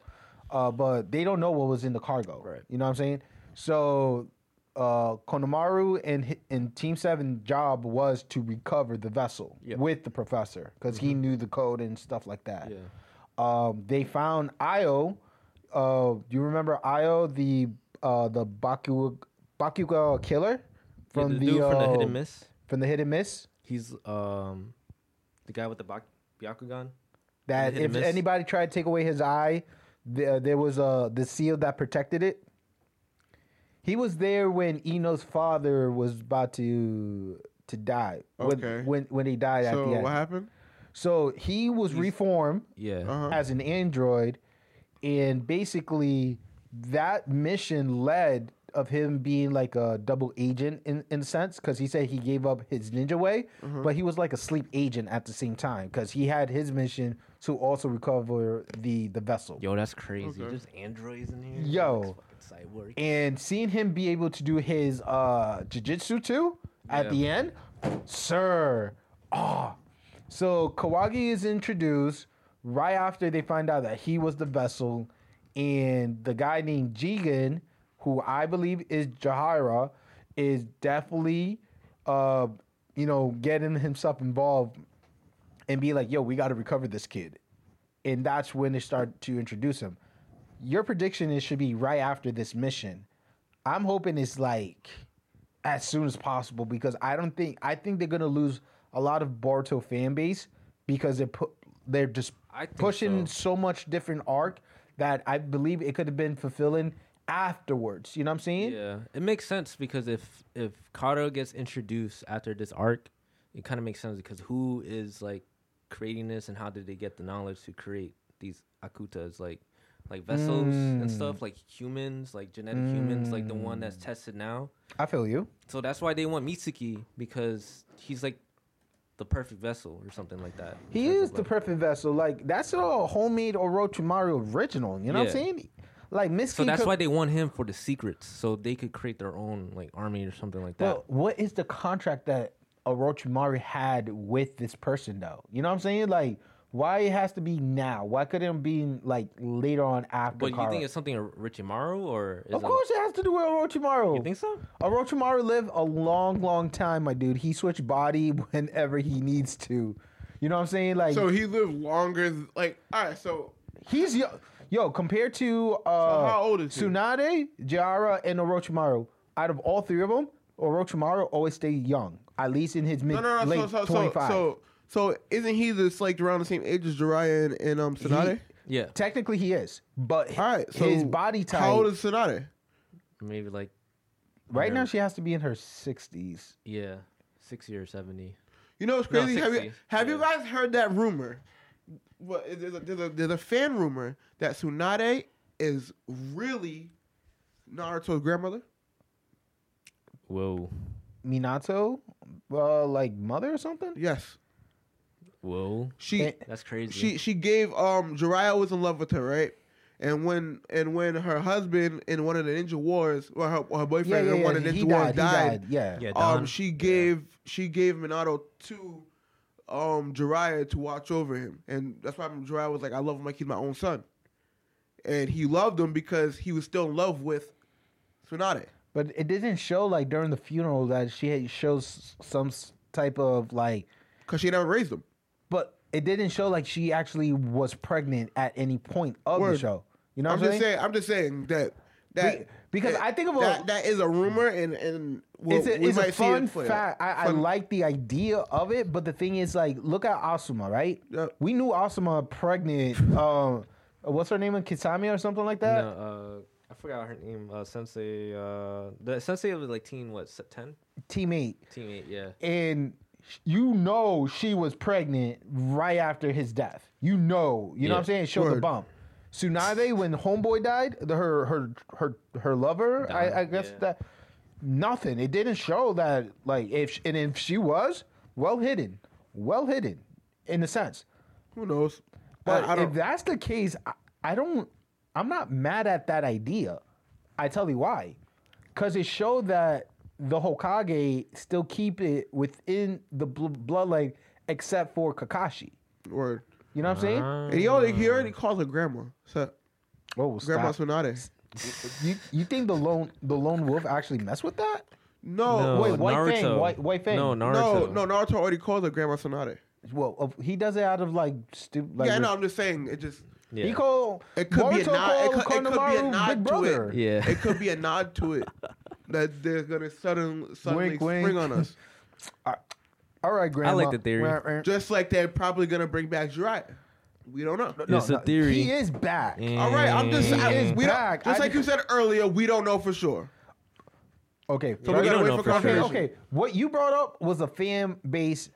Uh, but they don't know what was in the cargo. Right. You know what I'm saying? So uh, Konohamaru and and Team Seven job was to recover the vessel Yep. with the professor because he knew the code and stuff like that. Yeah. Um, they found Ao. Uh, do you remember Ao, the uh, the Baku Bakuga killer From from the, the, dude from the hit uh, and miss. From the Hidden Mist. He's um the guy with the bak- Byakugan. that if anybody tried to take away his eye, there, there was a the seal that protected it. He was there when Ino's father was about to to die. When- Okay. When when, he died at the end. what happened? So he was reformed Yeah. Uh-huh. as an android, and basically that mission led of him being like a double agent in in a sense because he said he gave up his ninja way, Uh-huh. but he was like a sleep agent at the same time because he had his mission to also recover the the vessel. Yo, that's crazy. Okay. There's androids in here. Yo. Cyborg. and seeing him be able to do his uh jiu-jitsu too at Yeah. the end sir oh so kawagi is introduced right after they find out that he was the vessel and the guy named jigen who i believe is Jiraiya is definitely uh you know getting himself involved and be like yo we got to recover this kid and that's when they start to introduce him your prediction is should be right after this mission. I'm hoping it's like as soon as possible because I don't think I think they're gonna lose a lot of Boruto fan base because they're put they're just pushing so. so. much different arc that I believe it could have been fulfilling afterwards. You know what I'm saying? Yeah, it makes sense because if if Kara gets introduced after this arc, it kind of makes sense because who is like creating this and how did they get the knowledge to create these akutas? Like, like vessels and Mm. stuff, like humans, like genetic humans, like the one that's tested now. I feel you. So that's why they want Mitsuki because he's like the perfect vessel or something like that. He is the like- perfect vessel. Like that's a homemade Orochimaru original. You know what I'm saying? Like Misky. So that's could- why they want him for the secrets, so they could create their own like army or something like that. But what is the contract that Orochimaru had with this person though? You know what I'm saying? Like why it has to be now? Why couldn't it be like later on after? But you Kara? think it's something of Orochimaru or is Of course, it has to do with Orochimaru. You think so? Orochimaru lived a long, long time, my dude. He switched body (laughs) whenever he needs to. You know what I'm saying? Like So he lived longer. th- Like, all right. So he's yo, yo compared to uh, how old is he? Tsunade, Jiraiya, and Orochimaru. Out of all three of them, Orochimaru always stayed young, at least in his mid no, no, no. late So, so, so, 25. so, so, isn't he just like around the same age as Jiraiya and, and um Tsunade? Yeah, Technically, he is, but all right. So his body type. How old is Tsunade? maybe like right now, she has to be in her 60s. yeah, sixty or seventy. You know what's No, crazy? have you 60, have you guys heard that rumor? What there's a, there's a there's a fan rumor that Tsunade is really Naruto's grandmother. Whoa, Minato, uh, like mother or something. Yes, whoa, she that's crazy. she she gave um Jiraiya was in love with her, right? And when and when her husband in one of the ninja wars, or her, her boyfriend yeah, in yeah. one of the he ninja wars died. He died, died. Yeah. yeah, um, she gave she gave Minato to um Jiraiya to watch over him, and that's why Jiraiya was like, "I love him like he's my own son," and he loved him because he was still in love with Tsunade. But it didn't show like during the funeral that she had shows some type of like. Because she never raised him. But it didn't show like she actually was pregnant at any point of the show. You know I'm I'm just saying? saying. I'm just saying that that because that- I think about that, that is a rumor, and and we'll, it's a, we it's might a see it fun fact. I, I like the idea of it, but the thing is, like, look at Asuma, right? Yep. We knew Asuma pregnant. (laughs) um, what's her name? Kisame or something like that. no, uh, I forgot her name. Uh, sensei. Uh, the sensei was like teen. What? se- Ten? Teammate, Teen eight. Yeah. and you know she was pregnant right after his death. You know, you know what I'm saying? It showed the bump. Tsunade, when homeboy died, the, her her her her lover, I, I guess yeah. that nothing. It didn't show that like if and if she was well hidden, well hidden, in a sense. Who knows? But I, I if that's the case, I, I don't. I'm not mad at that idea. I tell you why, because it showed that the Hokage still keep it within the bl- bloodline, except for Kakashi. Word. You know what I'm saying? Uh, And he already he already calls her grandma. So oh, grandma stop. Tsunade. You you think the lone the lone wolf actually mess with that? No, No, wait, White Naruto. Fang, White- White Fang. No, no, Naruto. no. Naruto already calls her grandma Tsunade. Well, uh, he does it out of like stupid. Like, yeah, no, I'm just saying it just Yeah. He called it could be a Boruto nod. It called could, it could be a Konohamaru nod to brother. it. Yeah. it could be a nod to it (laughs) that they're gonna sudden, suddenly Wink, wink. spring on us. (laughs) All right, grandma. I like the theory. Wah, wah. Just like they're probably gonna bring back Jiraiya. We don't know. It's a theory. He is back. All right, I'm just He I, is we don't, back. just I like you said earlier. We don't know for sure. Okay, So Yeah, we we gotta don't wait know for for sure. okay, confirmation. okay. What you brought up was a fan base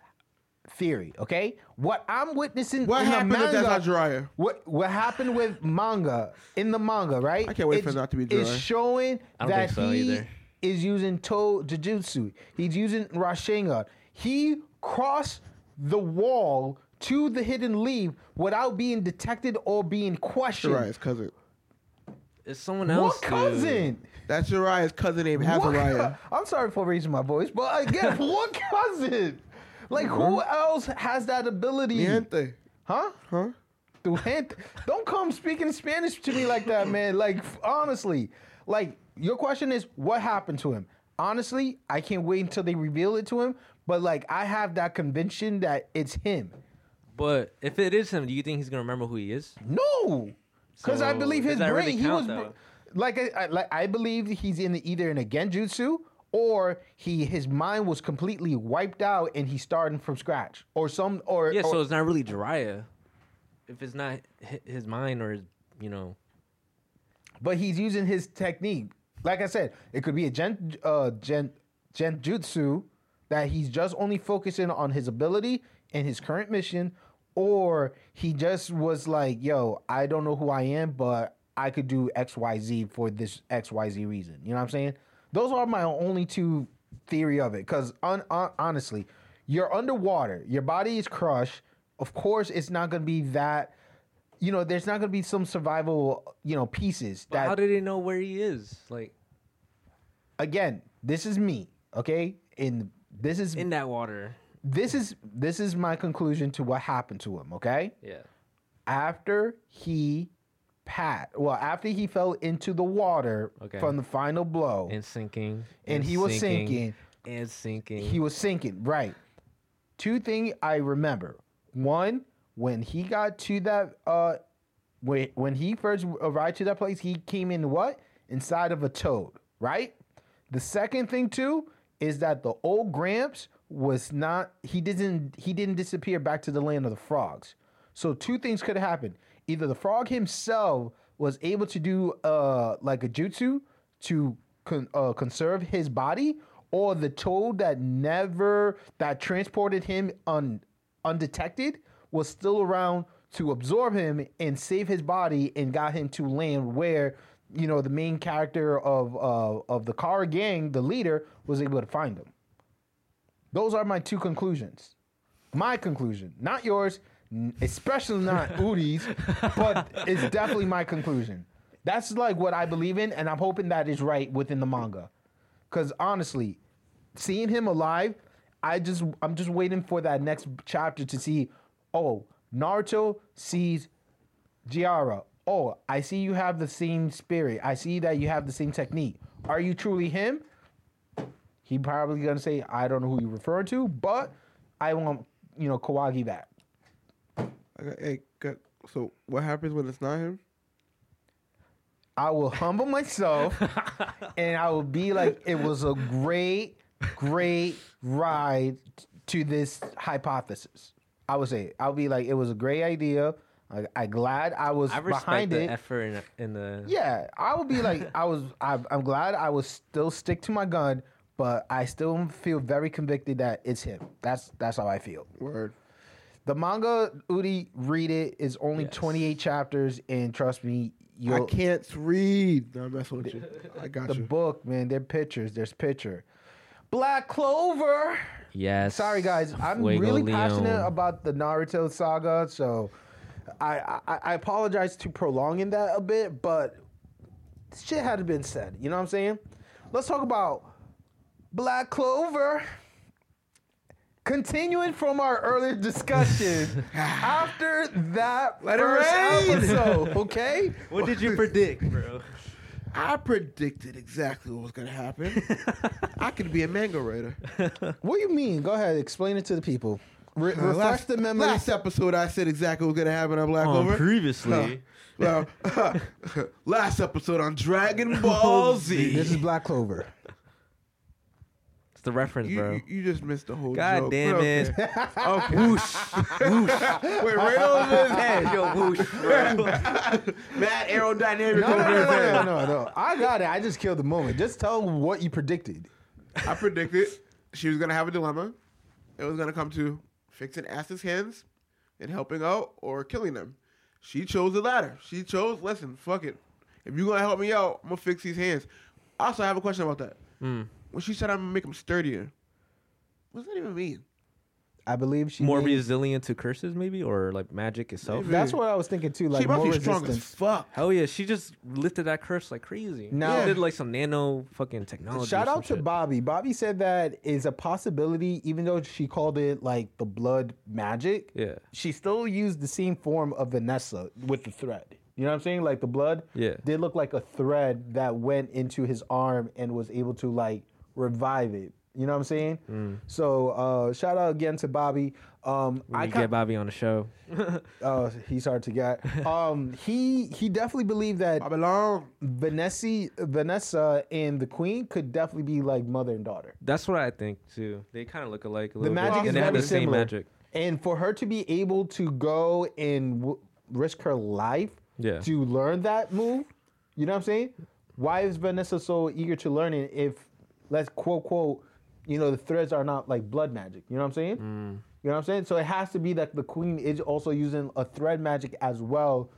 theory. Okay, what I'm witnessing. What in happened the if manga, that's not Jiraiya? What what happened with manga in the manga, right? I can't wait for It's- it not to be It's Jiraiya. showing I don't that think so he either. is using To Jujutsu. He's using Rasengan. He crossed the wall to the hidden leaf without being detected or being questioned. Jiraiya's cousin. It's someone else. What cousin? That's Uriah's cousin named What? Azariah. (laughs) I'm sorry for raising my voice, but again, (laughs) what cousin? Like who mm-hmm. else has that ability? Niente. Huh? Huh? Tu gente. Don't come speaking Spanish to me like that, man. Like f- honestly, like your question is what happened to him. Honestly, I can't wait until they reveal it to him. But like, I have that conviction that it's him. But if it is him, do you think he's gonna remember who he is? No, because I So, believe does his that brain. really he count, was br- though? like I, I like I believe he's in the, either in a genjutsu or he his mind was completely wiped out and he's starting from scratch or some or Yeah, or- so it's not really Jiraiya. If it's not hi- his mind or his, you know, but he's using his technique. Like I said, it could be a gen uh gen genjutsu that he's just only focusing on his ability and his current mission, or he just was like, "Yo, I don't know who I am, but I could do X Y Z for this X Y Z reason. You know what I'm saying? Those are my only two theory of it. Because un- un- honestly, you're underwater, your body is crushed. Of course, it's not going to be that. You know, there's not going to be some survival. You know, pieces But that how did they know where he is? Like again, this is me, okay? And this is in that water. this is this is my conclusion to what happened to him, okay? Yeah. After he pat well, after he fell into the water Okay. from the final blow, And sinking. And he was sinking. And sinking. he was sinking, right? Two things I remember. One, when he got to that uh when when he first arrived to that place, he came in what? Inside of a toad, right? The second thing too is that the old Gramps was not he didn't he didn't disappear back to the land of the frogs. So two things could have happened. Either the frog himself was able to do uh like a jutsu to con- uh, conserve his body, or the toad that never that transported him un- undetected was still around to absorb him and save his body and got him to land where you know the main character of uh, of the car gang, the leader, was able to find him. Those are my two conclusions. My conclusion, not yours, especially not (laughs) Udi's, but it's definitely my conclusion. That's like what I believe in, and I'm hoping that is right within the manga. Because honestly, seeing him alive, I just I'm just waiting for that next chapter to see. Oh, Naruto sees Jiraiya. Oh, I see you have the same spirit. I see that you have the same technique. Are you truly him? He probably gonna say, I don't know who you refer to, but I want you know Kawagi back. Okay, hey, so what happens when it's not him? I will humble myself (laughs) and I will be like, it was a great, great ride to this hypothesis. I would say, I'll be like, it was a great idea. I, I glad I was I respect behind the it. effort in, in the. Yeah, I would be like, I was. I, I'm glad I was still stick to my gun, but I still feel very convicted that it's him. That's that's how I feel. Word. The manga, Udi, read it. is only Yes. 28 chapters, and trust me, you'll can't read. No, I'm messing with you. I got the you. book, man. They're pictures. There's picture. Black Clover. Yes. Sorry, guys. I'm Fuego really Leon. passionate about the Naruto saga, so I, I I apologize to prolonging that a bit, but shit had been said. You know what I'm saying? Let's talk about Black Clover. Continuing from our earlier discussion, (laughs) after that Let it first rain. episode, (laughs) okay? What did you predict, bro? I predicted exactly what was gonna happen. (laughs) I could be a manga writer. What do you mean? Go ahead, explain it to the people. Re- Uh, refresh last, the memory. Last episode, I said exactly what was gonna happen on Black Um, Clover. previously. (laughs) well, (laughs) last episode on Dragon (laughs) Ball Z. This is Black Clover. It's the reference, you, bro. you, you just missed the whole God joke. damn But it. Okay. okay. Whoosh. Whoosh. Wait, right over his head. Yo, whoosh, bro. Mad aerodynamic No, over no, no, no, no, no. I got it. I just killed the moment. Just tell what you predicted. I predicted she was gonna have a dilemma. It was gonna come to fixing Ass's hands and helping out or killing them. She chose the latter. She chose, listen, fuck it. If you're gonna help me out, I'm gonna fix these hands. Also, I have a question about that. Mm. When she said I'm gonna make them sturdier, what does that even mean? I believe she More made- resilient to curses, maybe, or like magic itself. Maybe. That's what I was thinking too. Like she must more be strong as resistance. fuck. Hell yeah, she just lifted that curse like crazy. Now- She did like some nano fucking technology. Shout out to shit. Bobby. Bobby said that is a possibility, even though she called it like the blood magic. Yeah. She still used the same form of Vanessa with the thread. You know what I'm saying? Like the blood Yeah. did look like a thread that went into his arm and was able to like revive it. You know what I'm saying? Mm. So uh, shout out again to Bobby. Um, We I need to ca- get Bobby on the show. (laughs) Oh, he's hard to get. Um, he he definitely believed that Babylon. Vanessa, Vanessa and the Queen could definitely be like mother and daughter. That's what I think too. They kind of look alike a little magic bit. is and they have very the same similar. magic. And for her to be able to go and w- risk her life Yeah. to learn that move, you know what I'm saying? Why is Vanessa so eager to learn it if, let's quote, quote, you know, the threads are not like blood magic? You know what I'm saying? Mm. You know what I'm saying? So it has to be that the queen is also using a thread magic as well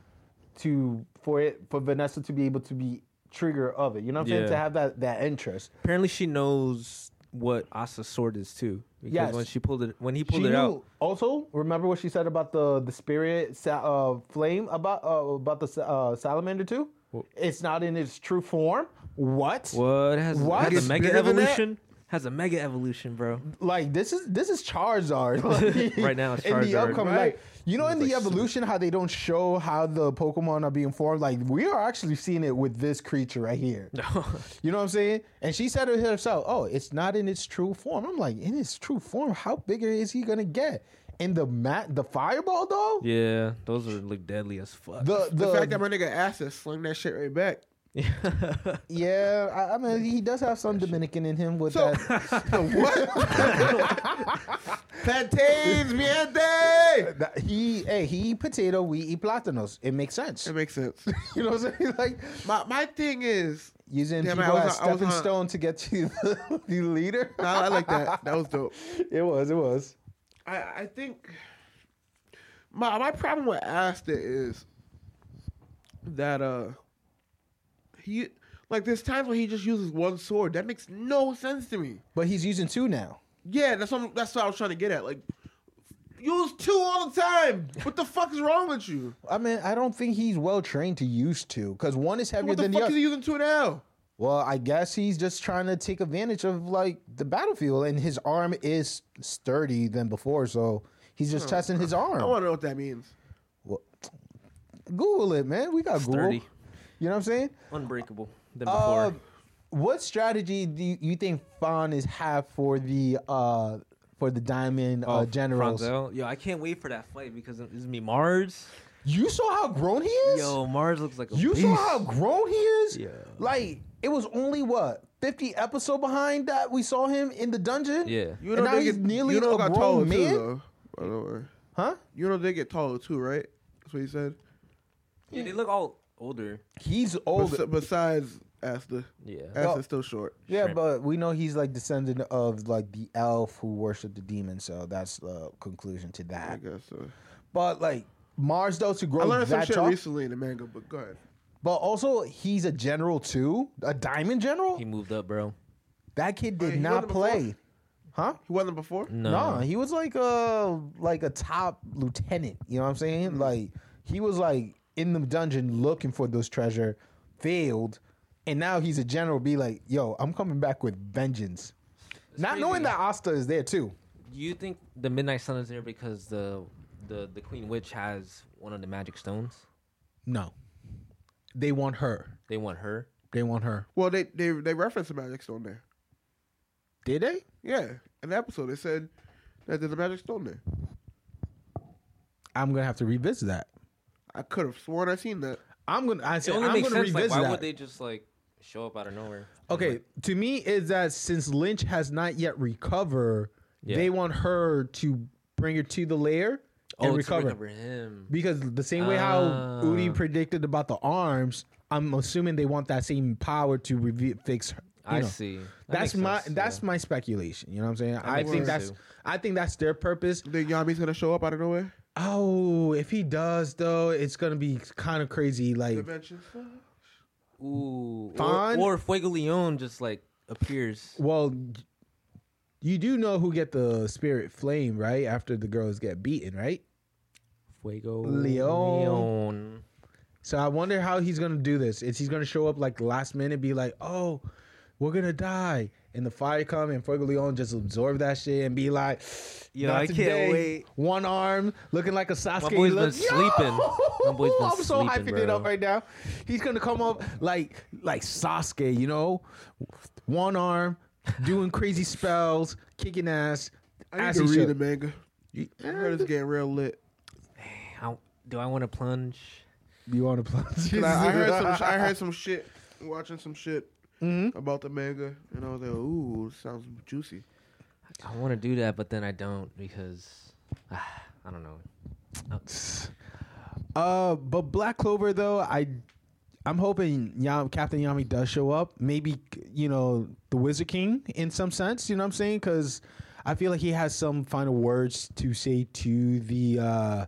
to for it for Vanessa to be able to be trigger of it. You know what I'm saying? To have that that interest. Apparently, she knows what Asta's sword is too. Because Yes. when she pulled it, when he pulled she it knew. out, Also, remember what she said about the the spirit sa- uh, flame about uh, about the uh, salamander too? It's not in its true form. What? what has, What? has It's a mega bigger that? evolution? Has a mega evolution, bro. Like this is this is Charizard Like, (laughs) Right (laughs) now it's in the upcoming. Right. Like, you know, in the evolution, how they don't show how the Pokemon are being formed. Like we are actually seeing it with this creature right here. (laughs) You know what I'm saying? And she said it herself. Oh, it's not in its true form. I'm like, in its true form, how bigger is he gonna get? In the mat, the fireball though. yeah, those are look deadly as fuck. The The, the, fact that my nigga Acid sling that shit right back. (laughs) yeah, I, I mean, he does have some Dominican in him with So- that. (laughs) what? (laughs) Plantains, miente. He, hey, he eat potato, we eat platanos. It makes sense. It makes sense. You know what I'm saying? Like My my thing is, using Damn, people I was as on- I was stepping on- stone to get to the, the leader. I, I like that. That was dope. It was, it was. I I think my my problem with Asta is that uh he like there's times where he just uses one sword. That makes no sense to me. But he's using two now. Yeah, that's what I'm- that's what I was trying to get at. Like use two all the time. What the fuck is wrong with you? I mean, I don't think he's well trained to use two because one is heavier What the than fuck the is other. he using two now? Well, I guess he's just trying to take advantage of like the battlefield, and his arm is sturdy than before, so he's just testing his arm. I arm. want to know what that means. Well, Google it, man. We got Sturdy. Google. You know what I'm saying? Unbreakable than Uh, before. what strategy do you, you think Fawn is have for the uh for the Diamond uh, Generals? Oh, Fanzell. Yo, I can't wait for that fight because it's me Mars. You saw how grown he is. Yo, Mars looks like a you beast. saw how grown he is. Yeah. Like it was only what 50 episode behind that we saw him in the dungeon. Yeah. You And now they he's get, nearly you know a got grown taller man? too, though. By the way, Huh? you know they get taller too, right? That's what he said. Yeah, they look all older. He's Bes- old. besides Asta, Yeah. Asta's Well- still short. Yeah, Shrimp. but we know he's like descendant of like the elf who worshipped the demon, so that's the conclusion to that. I that. guess so. But like Mars though to grow I learned some that shit tall, recently in the manga, but go ahead. but also he's a general too, a diamond general. He moved up, bro. that kid Oh, did he not wasn't before? play, huh? He wasn't before. No. No, he was like a like a top lieutenant. You know what I'm saying? Mm-hmm. Like he was like in the dungeon looking for those treasure, failed, and now he's a general. Be like, yo, I'm coming back with vengeance. Not crazy. knowing that Asta is there too. Do you think the Midnight Sun is there because the the the Queen Witch has one of the magic stones? No, they want her. They want her. They want her. Well, they they they referenced the magic stone there. Did they? Yeah, in the episode they said that there's a magic stone there. I'm gonna have to revisit that. I could have sworn I seen that. I'm gonna. I It said only I'm makes gonna sense. Like, revisit why that. would they just like show up out of nowhere? Okay, to me is that since Lynch has not yet recovered, Yeah. they want her to bring her to the lair Oh, and to recover. recover him. Because the same way how Ah. Udi predicted about the arms, I'm assuming they want that same power to reve- fix. her. you I know. see. That That's makes my sense, that's yeah. my speculation. You know what I'm saying? I makes think sense that's too. I think that's their purpose. The Yami's gonna show up out of nowhere. Oh, if he does though, it's gonna be kind of crazy. Like Ooh. Fawn? Or, or Fuego Leon just like appears. Well, you do know who get the spirit flame, right? After the girls get beaten, right? Fuego Leon. Leon. So I wonder how he's gonna do this. Is he's gonna show up like last minute, be like, "Oh, we're gonna die," and the fire come and Fuego Leon just absorb that shit and be like, Yo, "Not I can't today." wait. One arm looking like a Sasuke. My boy's look. been sleeping. (laughs) My boy's been I'm so sleeping, hyping it up right now. He's gonna come up like like Sasuke, you know, one arm, doing crazy spells, kicking ass. I need as to he read should. the manga. You, I heard it's getting real lit. How, do I want to plunge? you want to play? 'Cause I, I heard some. (laughs) I heard some shit. Watching some shit Mhm. about the manga, and I was like, "Ooh, sounds juicy." I want to do that, but then I don't because ah, (sighs) I don't know. Uh, but Black Clover though, I, I'm hoping Yam, Captain Yami does show up. Maybe you know the Wizard King in some sense. You know what I'm saying? Because I feel like he has some final words to say to the uh,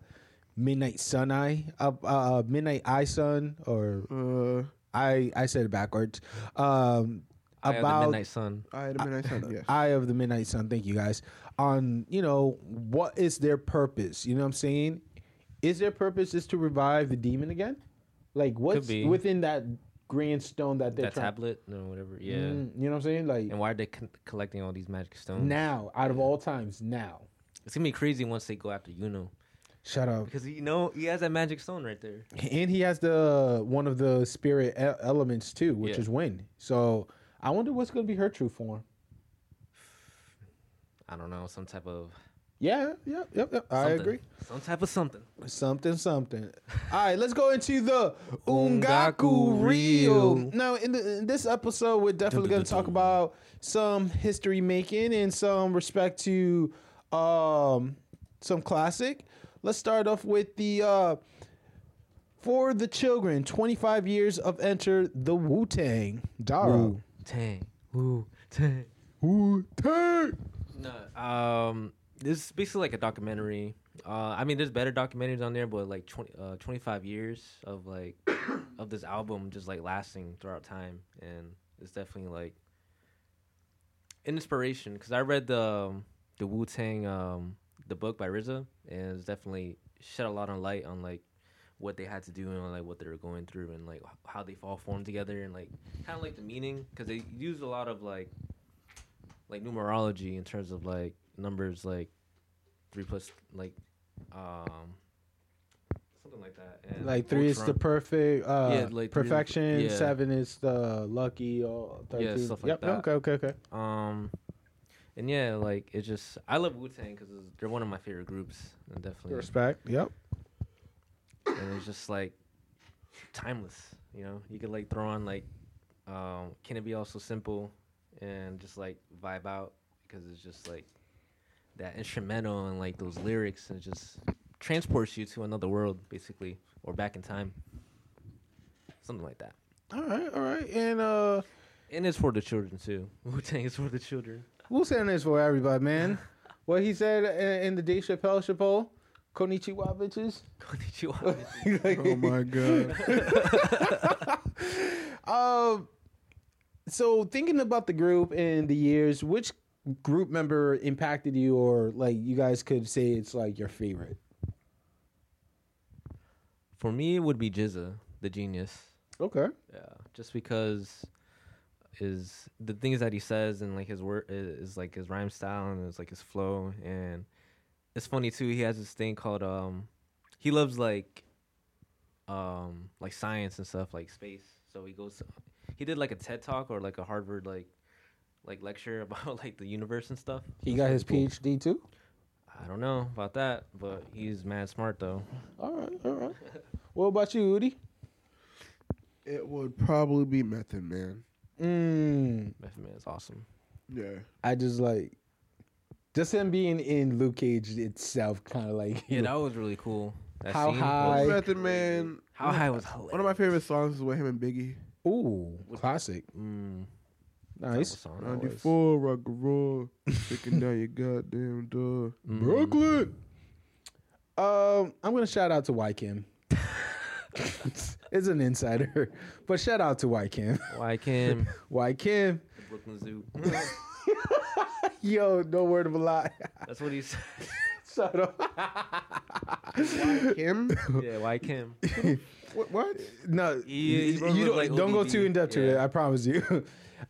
Midnight Sun Eye, uh, uh, Midnight Eye Sun, or Uh, I I said it backwards. Um, Eye of the about Midnight Sun. I had a midnight sun. Yes. Eye of the Midnight Sun. Thank you guys. On you know what is their purpose? You know what I'm saying? Is their purpose is to revive the demon again? Like what's be. within that grand stone that they're That trying? tablet or whatever. Yeah. Mm, you know what I'm saying? Like And why are they con- collecting all these magic stones? now, out of all times, now. It's gonna be crazy once they go after Yuno Shut up. because you know he has that magic stone right there. And he has the one of the spirit e- elements too, which Yeah. is wind. So I wonder what's going to be her true form. (sighs) I don't know, some type of Yeah, yep, yep, yep. I agree. Some type of something. Something, something. (laughs) All right, let's go into the Ungaku Ungaku Reel. Reel. Now, in, the, in this episode, we're definitely going to talk about some history making and some respect to um, some classic. Let's start off with the uh, for the children. Twenty five years of enter the Wu Tang. Dara. Wu Tang. Wu Tang. Wu Tang. No, um, this is basically like a documentary. Uh, I mean, there's better documentaries on there, but like 20, uh, 25 years of like (coughs) of this album just like lasting throughout time, and it's definitely like an inspiration because I read the um, the Wu Tang um, the book by RZA, and it's definitely shed a lot of light on like what they had to do and like what they were going through and like how they all formed together and like kind of like the meaning because they used a lot of like like numerology in terms of like numbers like three plus like um something like that and Like three is the perfect uh Yeah, like is the- perfection, yeah. seven is the lucky or Yeah, stuff like yep, that. Okay, okay, okay. um and yeah like it's just i love wu-tang because they're one of my favorite groups and definitely Respect. Yep. and it's just like timeless you know you could like throw on like um can it be also simple and just like vibe out because it's just like that instrumental and like those lyrics and it just transports you to another world basically or back in time something like that All right, all right. And uh and it's for the children too (laughs) wu-tang is for the children we'll send this for everybody, man. (laughs) what he said in, in the Dave Chappelle show, Konnichiwa bitches. Konnichiwa. (laughs) oh my god. (laughs) Um so thinking about the group and the years, which group member impacted you or like you guys could say it's like your favorite? for me it would be GZA the genius Okay. Yeah, just because is the things that he says and like his word is, is like his rhyme style and it's like his flow and it's funny too. He has this thing called um he loves like um like science and stuff like space. So he goes he did like a TED talk or like a Harvard like like lecture (laughs) about like the universe and stuff. He got his PhD too? I don't know about that, but he's mad smart though. All right, all right. what about you, Udi? It would probably be Method Man. Mm, Method Man is awesome. Yeah. I just like just him being in Luke Cage itself, kind of like Yeah, that (laughs) was really cool. That How scene high- was- Method Man. how high was hilarious. One of my favorite songs is with him and Biggie. Ooh, classic, Mm, nice. that was song that was. 94, rock and roll. Kicking down your goddamn door. Mm. Brooklyn. Um, I'm gonna shout out to White (laughs) (laughs) Kim. it's an insider, (laughs) but shout out to White Kim. (laughs) Why Kim? White Kim, the Brooklyn Zoo. (laughs) yo, no word of a lie. That's what he said. Shut up. Kim? Yeah, why Kim? what? What? No, He- he you don't, like don't go ODB. too in depth to it. Yeah. I promise you.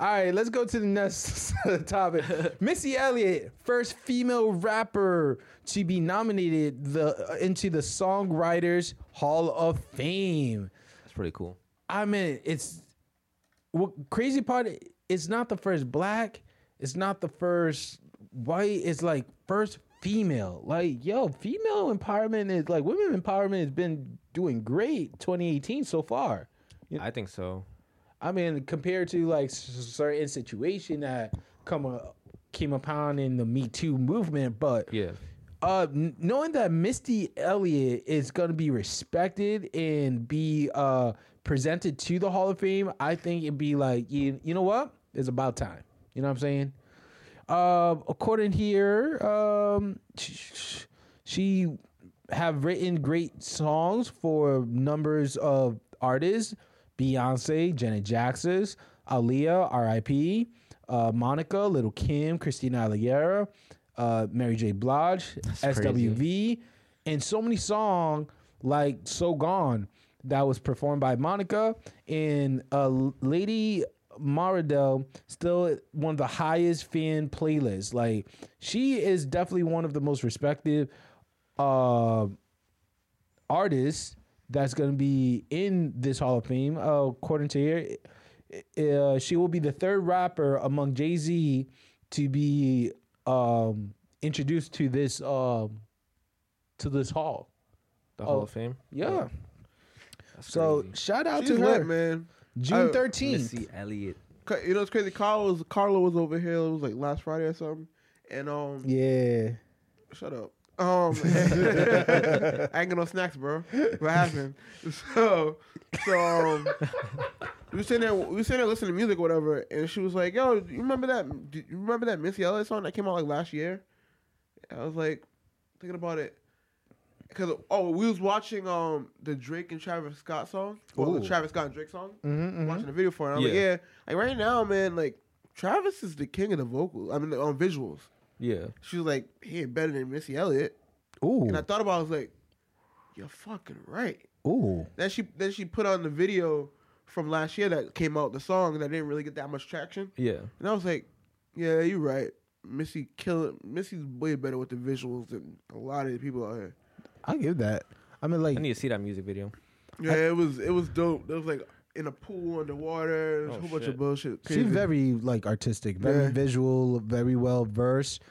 All right, let's go to the next topic. Missy Elliott, first female rapper to be nominated the into the Songwriters Hall of Fame. Pretty cool. I mean, it's what crazy part. It's not the first black. It's not the first white. It's like first female. Like yo, female empowerment is like women empowerment has been doing great 2018 so far. I think so. I mean, compared to like certain situation that come came upon in the Me Too movement, but Yeah. Uh, knowing that Missy Elliott is going to be respected and be uh, presented to the Hall of Fame, I think it'd be like, you, you know what? It's about time. You know what I'm saying? Uh, according here, um, sh- sh- she have written great songs for numbers of artists: Beyonce, Janet Jackson, Aaliyah, R.I.P., uh, Monica, Little Kim, Christina Aguilera, uh, Mary J. Blige, That's SWV, and so many songs like "So Gone" that was performed by Monica and uh, Lady Maradel. Still one of the highest fan playlists. Like she is definitely one of the most respected uh, artists that's going to be in this Hall of Fame. Uh, according to here, uh, she will be the third rapper among Jay Z to be um, introduced to this um, to this hall. The Hall Oh, of Fame. Yeah. That's So crazy. shout out She's to her. lit, man. June I- thirteenth. Missy Elliott. Ca- You know it's crazy. Carla was Carla was over here. It was like last Friday or something. And um, Yeah. shut up. Um, (laughs) I ain't got no snacks, bro. What happened? (laughs) So, so um, (laughs) we sitting there, we sitting there listening to music, or whatever, and she was like, "Yo, you remember that? Do you remember that Missy Elliott song that came out like last year?" I was like, thinking about it, because oh, we was watching um the Drake and Travis Scott song, well, the Travis Scott and Drake song, Mm-hmm, watching the video for it. I'm like, Yeah. yeah, like right now, man, like Travis is the king of the vocal. I mean, on visuals. Yeah. She was like, he ain't better than Missy Elliott. Ooh. And I thought about it, I was like, you're fucking right. Ooh. Then she then she put on the video from last year that came out, the song that didn't really get that much traction. Yeah. And I was like, yeah, you're right. Missy kill. Missy's way better with the visuals than a lot of the people out here. I'll give that. I mean, like, I need to see that music video. Yeah, it was it was dope. It was like in a pool underwater. There's Oh, a whole bunch of bullshit. she's very like artistic, very Yeah. visual, very well versed.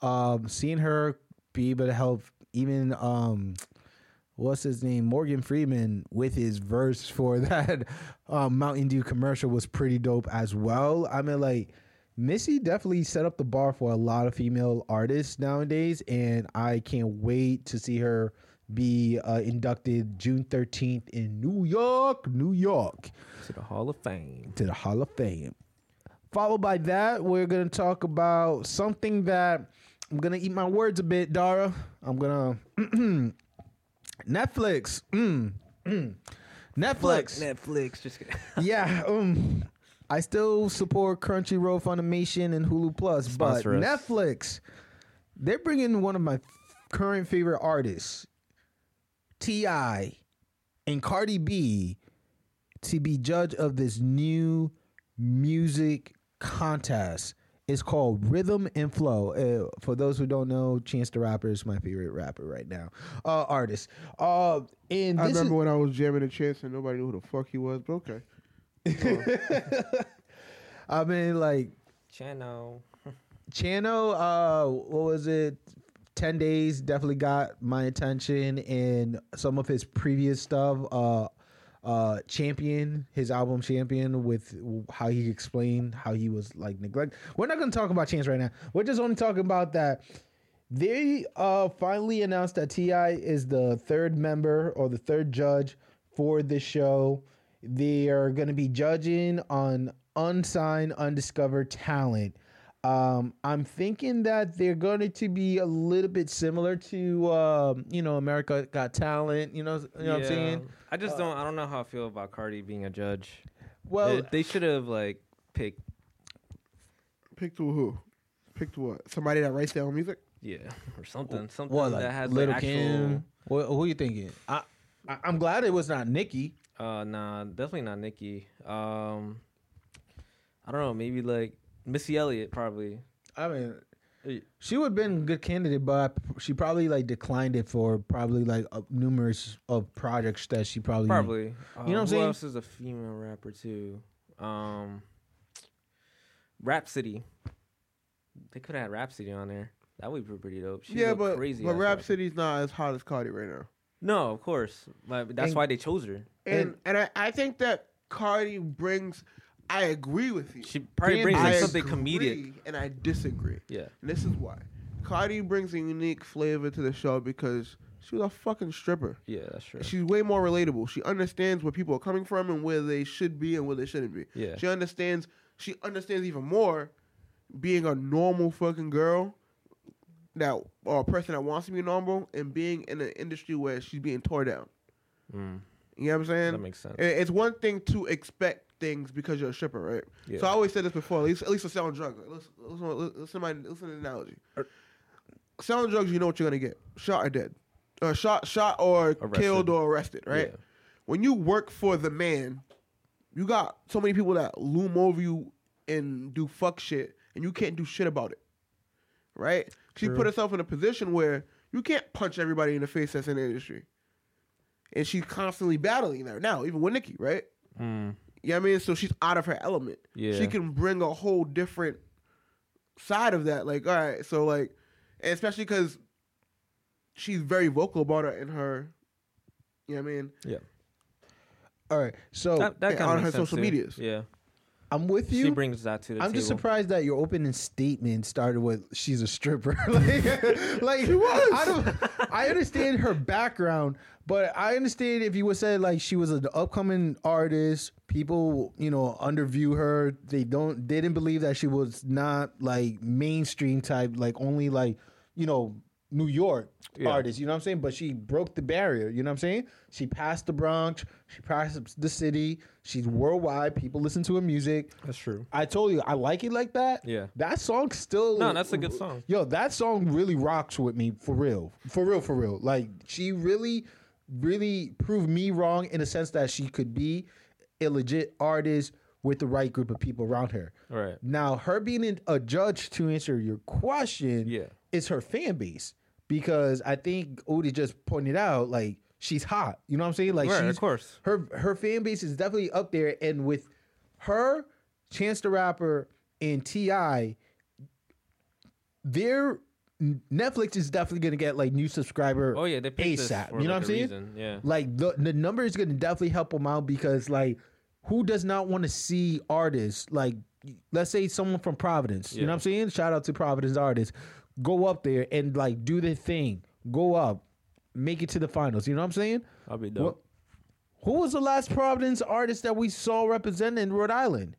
Um, seeing her be able to help even um, what's his name, Morgan Freeman, with his verse for (laughs) that um, Mountain Dew commercial was pretty dope as well. I mean, like. Missy definitely set up the bar for a lot of female artists nowadays, and I can't wait to see her be uh, inducted June 13th in New York, New York To the Hall of Fame. to the Hall of Fame. Followed by that, we're gonna talk about something that I'm gonna eat my words a bit, Dara. I'm gonna (clears throat) Netflix. Mm, mm. Netflix. Netflix. Just kidding. (laughs) yeah. Um, I still support Crunchyroll, Funimation, and Hulu Plus, but Sponsor us. Netflix, they're bringing one of my current favorite artists, T.I., and Cardi B, to be judge of this new music contest. It's called Rhythm and Flow. Uh, for those who don't know, Chance the Rapper is my favorite rapper right now, uh, artist. Uh, and I remember is, when I was jamming a chance and nobody knew who the fuck he was, but okay. (laughs) I mean, like Channel. (laughs) Chano, uh, what was it? Ten days definitely got my attention, and some of his previous stuff. Uh, uh, Champion, his album Champion, with how he explained how he was like neglect. We're not going to talk about Chance right now. We're just only talking about that. They uh finally announced that T.I. is the third member or the third judge for the show. They are going to be judging on unsigned, undiscovered talent. Um, I'm thinking that they're going to be a little bit similar to, um, you know, America Got Talent. You know, you know what I'm saying? I just don't. I don't know how I feel about Cardi being a judge. Well, They- they should have like picked. Picked who? Picked what? Somebody that writes their own music? Yeah, or something. Something what like that has Little like, actual. Kim? What, who are you thinking? I, I, I'm glad it was not Nicki. Uh, nah, definitely not Nicki. Um, I don't know. Maybe like Missy Elliott, probably. I mean, she would have been a good candidate, but she probably like declined it for probably like uh, numerous of projects that she probably Probably. Uh, You know what I'm who saying? else is a female rapper too? Um, Rhapsody. They could have had Rhapsody on there. That would be pretty dope. She's yeah, a but crazy. but. Rhapsody's not as hot as Cardi right now. No, of course. But that's And- why they chose her. And and I, I think that Cardi brings. I agree with you. She probably brings like something agree, comedic. and I disagree. Yeah. And this is why. Cardi brings a unique flavor to the show because she was a fucking stripper. Yeah, that's true. She's way more relatable. She understands where people are coming from and where they should be and where they shouldn't be. Yeah. She understands. She understands even more being a normal fucking girl that or a person that wants to be normal and being in an industry where she's being tore down. Mm, You know what I'm saying? that makes sense. It's one thing to expect things because you're a stripper, right? Yeah. So I always said this before. At least, at least for selling drugs. Listen, listen, listen, to my, listen to the analogy. Selling drugs, you know what you're gonna get: shot or dead, or shot, shot or Arrested. killed or arrested, right? Yeah. When you work for the man, you got so many people that loom over you and do fuck shit, and you can't do shit about it, right? She True. put herself in a position where you can't punch everybody in the face that's in the industry, and she's constantly battling that now, even with Nikki, right? Mm, You know what I mean? So she's out of her element. Yeah. She can bring a whole different side of that. Like, all right, so like, especially because she's very vocal about it in her, you know what I mean? yeah. All right, so That, that on her social medias. Yeah. I'm with you. She brings that to the I'm table. just surprised that your opening statement started with "she's a stripper." (laughs) like, (laughs) like She was. I don't. I understand her background, but I understand if you would say like she was an upcoming artist. People, you know, underview her. They don't. They didn't believe that she was not like mainstream type, like only like you know New York Yeah. artist. You know what I'm saying? But she broke the barrier. You know what I'm saying? She passed the Bronx. She passed the city. She's worldwide. People listen to her music. That's true. I told you I like it like that. Yeah. That song still No, that's a good song. Yo, that song really rocks with me for real. For real, for real. Like she really, really proved me wrong in the sense that she could be a legit artist with the right group of people around her. Right. Now, her being a judge to answer your question Yeah. is her fan base. Because I think Odie just pointed out, like, she's hot. You know what I'm saying? Like Right, of she's course. her her fan base is definitely up there, and with her, Chance the Rapper, and T.I., their Netflix is definitely gonna get like new subscriber. Oh yeah, they picked this ASAP. for You know like what I'm saying? reason. Yeah. Like the the number is gonna definitely help them out because like who does not want to see artists like let's say someone from Providence. You know what I'm saying? Shout out to Providence artists. Go up there and like do their thing. Go up, make it to the finals. You know what I'm saying? I'll be What- dope. who was the last Providence artist that we saw represented in Rhode Island?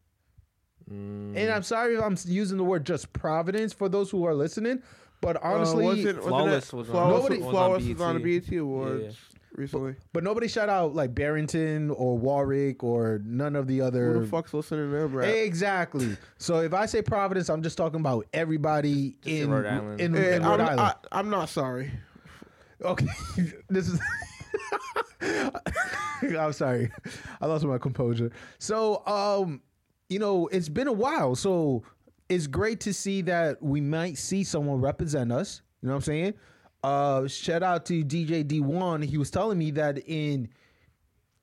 Mm, And I'm sorry if I'm using the word just Providence for those who are listening, but honestly, uh, wasn't, wasn't Flawless that, was on- Flawless, Nobody- was, was on was on the BET. BET Awards Yeah, recently. but nobody shout out like Barrington or Warwick or none of the other. Who the fuck's listening to them, rap? Exactly. So if I say Providence, I'm just talking about everybody Just in in Rhode Island. In, in Rhode I'm, Island. I, I'm not sorry. Okay, (laughs) this is. (laughs) I'm sorry, I lost my composure. So, um, you know, it's been a while, so it's great to see that we might see someone represent us. You know what I'm saying? Uh, shout out to DJ D1. He was telling me that in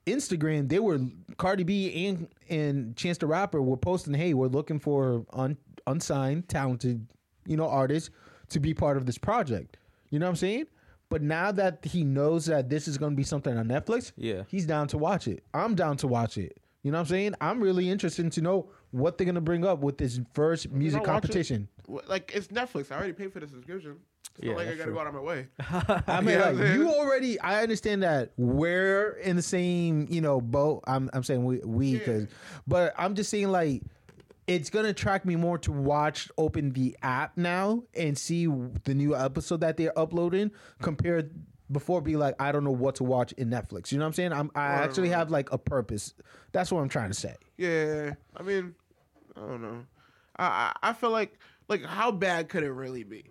Instagram, they were Cardi B and and Chance the Rapper were posting, "Hey, we're looking for un, unsigned, talented, you know, artists to be part of this project." You know what I'm saying? But now that he knows that this is going to be something on Netflix, Yeah. he's down to watch it. I'm down to watch it. You know what I'm saying? I'm really interested to know what they're going to bring up with this first music I'll watch it. competition. Like it's Netflix. I already paid for the subscription. It's Yeah, not like I gotta true. go out of my way. (laughs) (laughs) I mean, Yeah, like, you already. I understand that we're in the same, you know, boat. I'm, I'm saying we, we, cause, but I'm just saying like, it's gonna attract me more to watch, open the app now and see the new episode that they're uploading compared before. Be like, I don't know what to watch in Netflix. You know what I'm saying? I'm, I Right, actually right. have like a purpose. That's what I'm trying to say. Yeah, I mean, I don't know. I I, I feel like like how bad could it really be?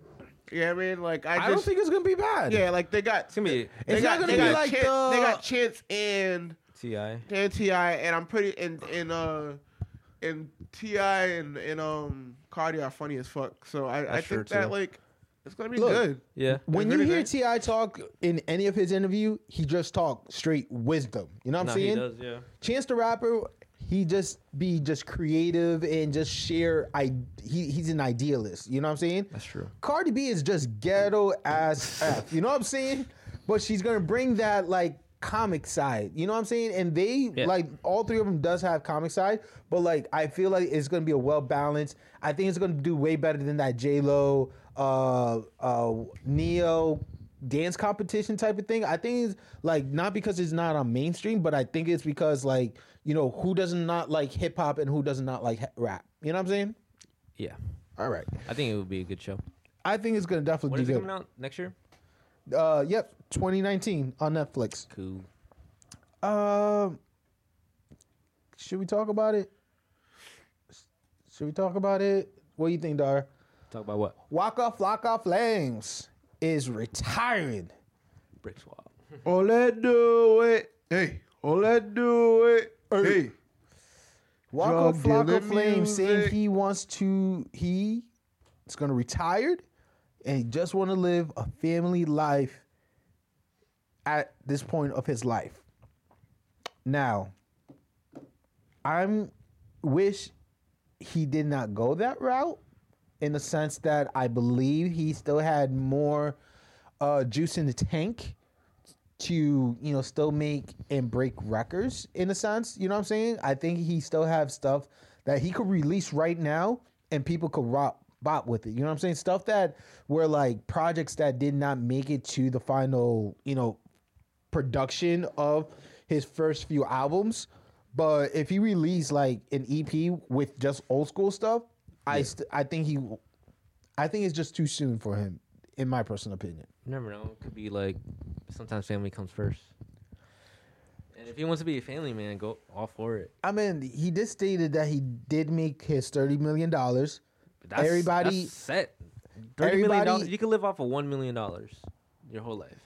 Yeah, I mean, like I, I, just don't think it's gonna be bad. yeah, like they got It's gonna be they It's got not gonna be got like Chance, the- they got Chance and Ti. and T.I. and I'm pretty and and uh and T.I. and and um Cardi are funny as fuck. So I I That's think that too. like it's gonna be Look, good. Yeah. When you hear T.I. talk in any of his interview, he just talk straight wisdom. You know what I'm No, saying? he does. Yeah. Chance the Rapper, he just be just creative and just share. I he, he's an idealist. You know what I'm saying? That's true. Cardi B is just ghetto as f. You know what I'm saying? But she's gonna bring that like comic side. You know what I'm saying? And they Yeah. like all three of them does have comic side, but like I feel like it's gonna be a well balanced. I think it's gonna do way better than that J Lo, uh, uh, Ne-Yo dance competition type of thing. I think it's like not because it's not on mainstream, but I think it's because like you know who does not like hip hop and who does not like rap. You know what I'm saying? Yeah. All right. I think it would be a good show. I think it's gonna When definitely is do it good. coming out next year? Uh, yep, 2019 on Netflix. Cool. Um, should we talk about it? Should we talk about it? What do you think, Dar? Talk about what? Waka Flocka Flames is retiring. Brick Squad. Oh, let's do it. Hey, oh, let's do it. Hey. Waka Drug Flocka dealer Flames saying he wants to he is gonna retire and he just wanna live a family life at this point of his life. Now, I'm wish he did not go that route in the sense that I believe he still had more uh, juice in the tank to you know still make and break records in a sense. You know what I'm saying? I think he still have stuff that he could release right now and people could rock bop with it. You know what I'm saying? Stuff that were like projects that did not make it to the final, you know, production of his first few albums. But if he released like an EP with just old school stuff, I st- I think he, I think it's just too soon for him, in my personal opinion. You never know. It could be like sometimes family comes first. And if he wants to be a family man, go all for it. I mean, he did stated that he did make his thirty million dollars. That's, Everybody- that's set. Thirty million dollars. You can live off of one million dollars your whole life.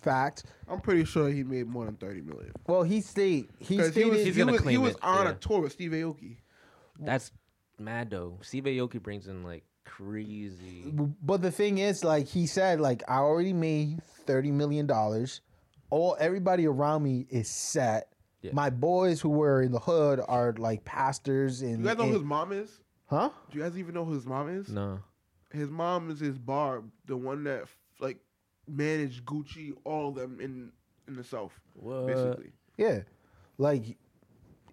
Fact. I'm pretty sure he made more than 30 million. Well, he state he 'Cause he stated was, He's he gonna was, he was it, on yeah. a tour with Steve Aoki. That's mad though. Steve Aoki brings in like crazy. But the thing is, like he said, like I already made thirty million dollars. All everybody around me is set. Yeah. My boys who were in the hood are like pastors and, You guys know and- who his mom is? huh? Do you guys even know who his mom is? No. His mom is his barb, the one that like managed Gucci, all of them in in the South, What? basically. Yeah, like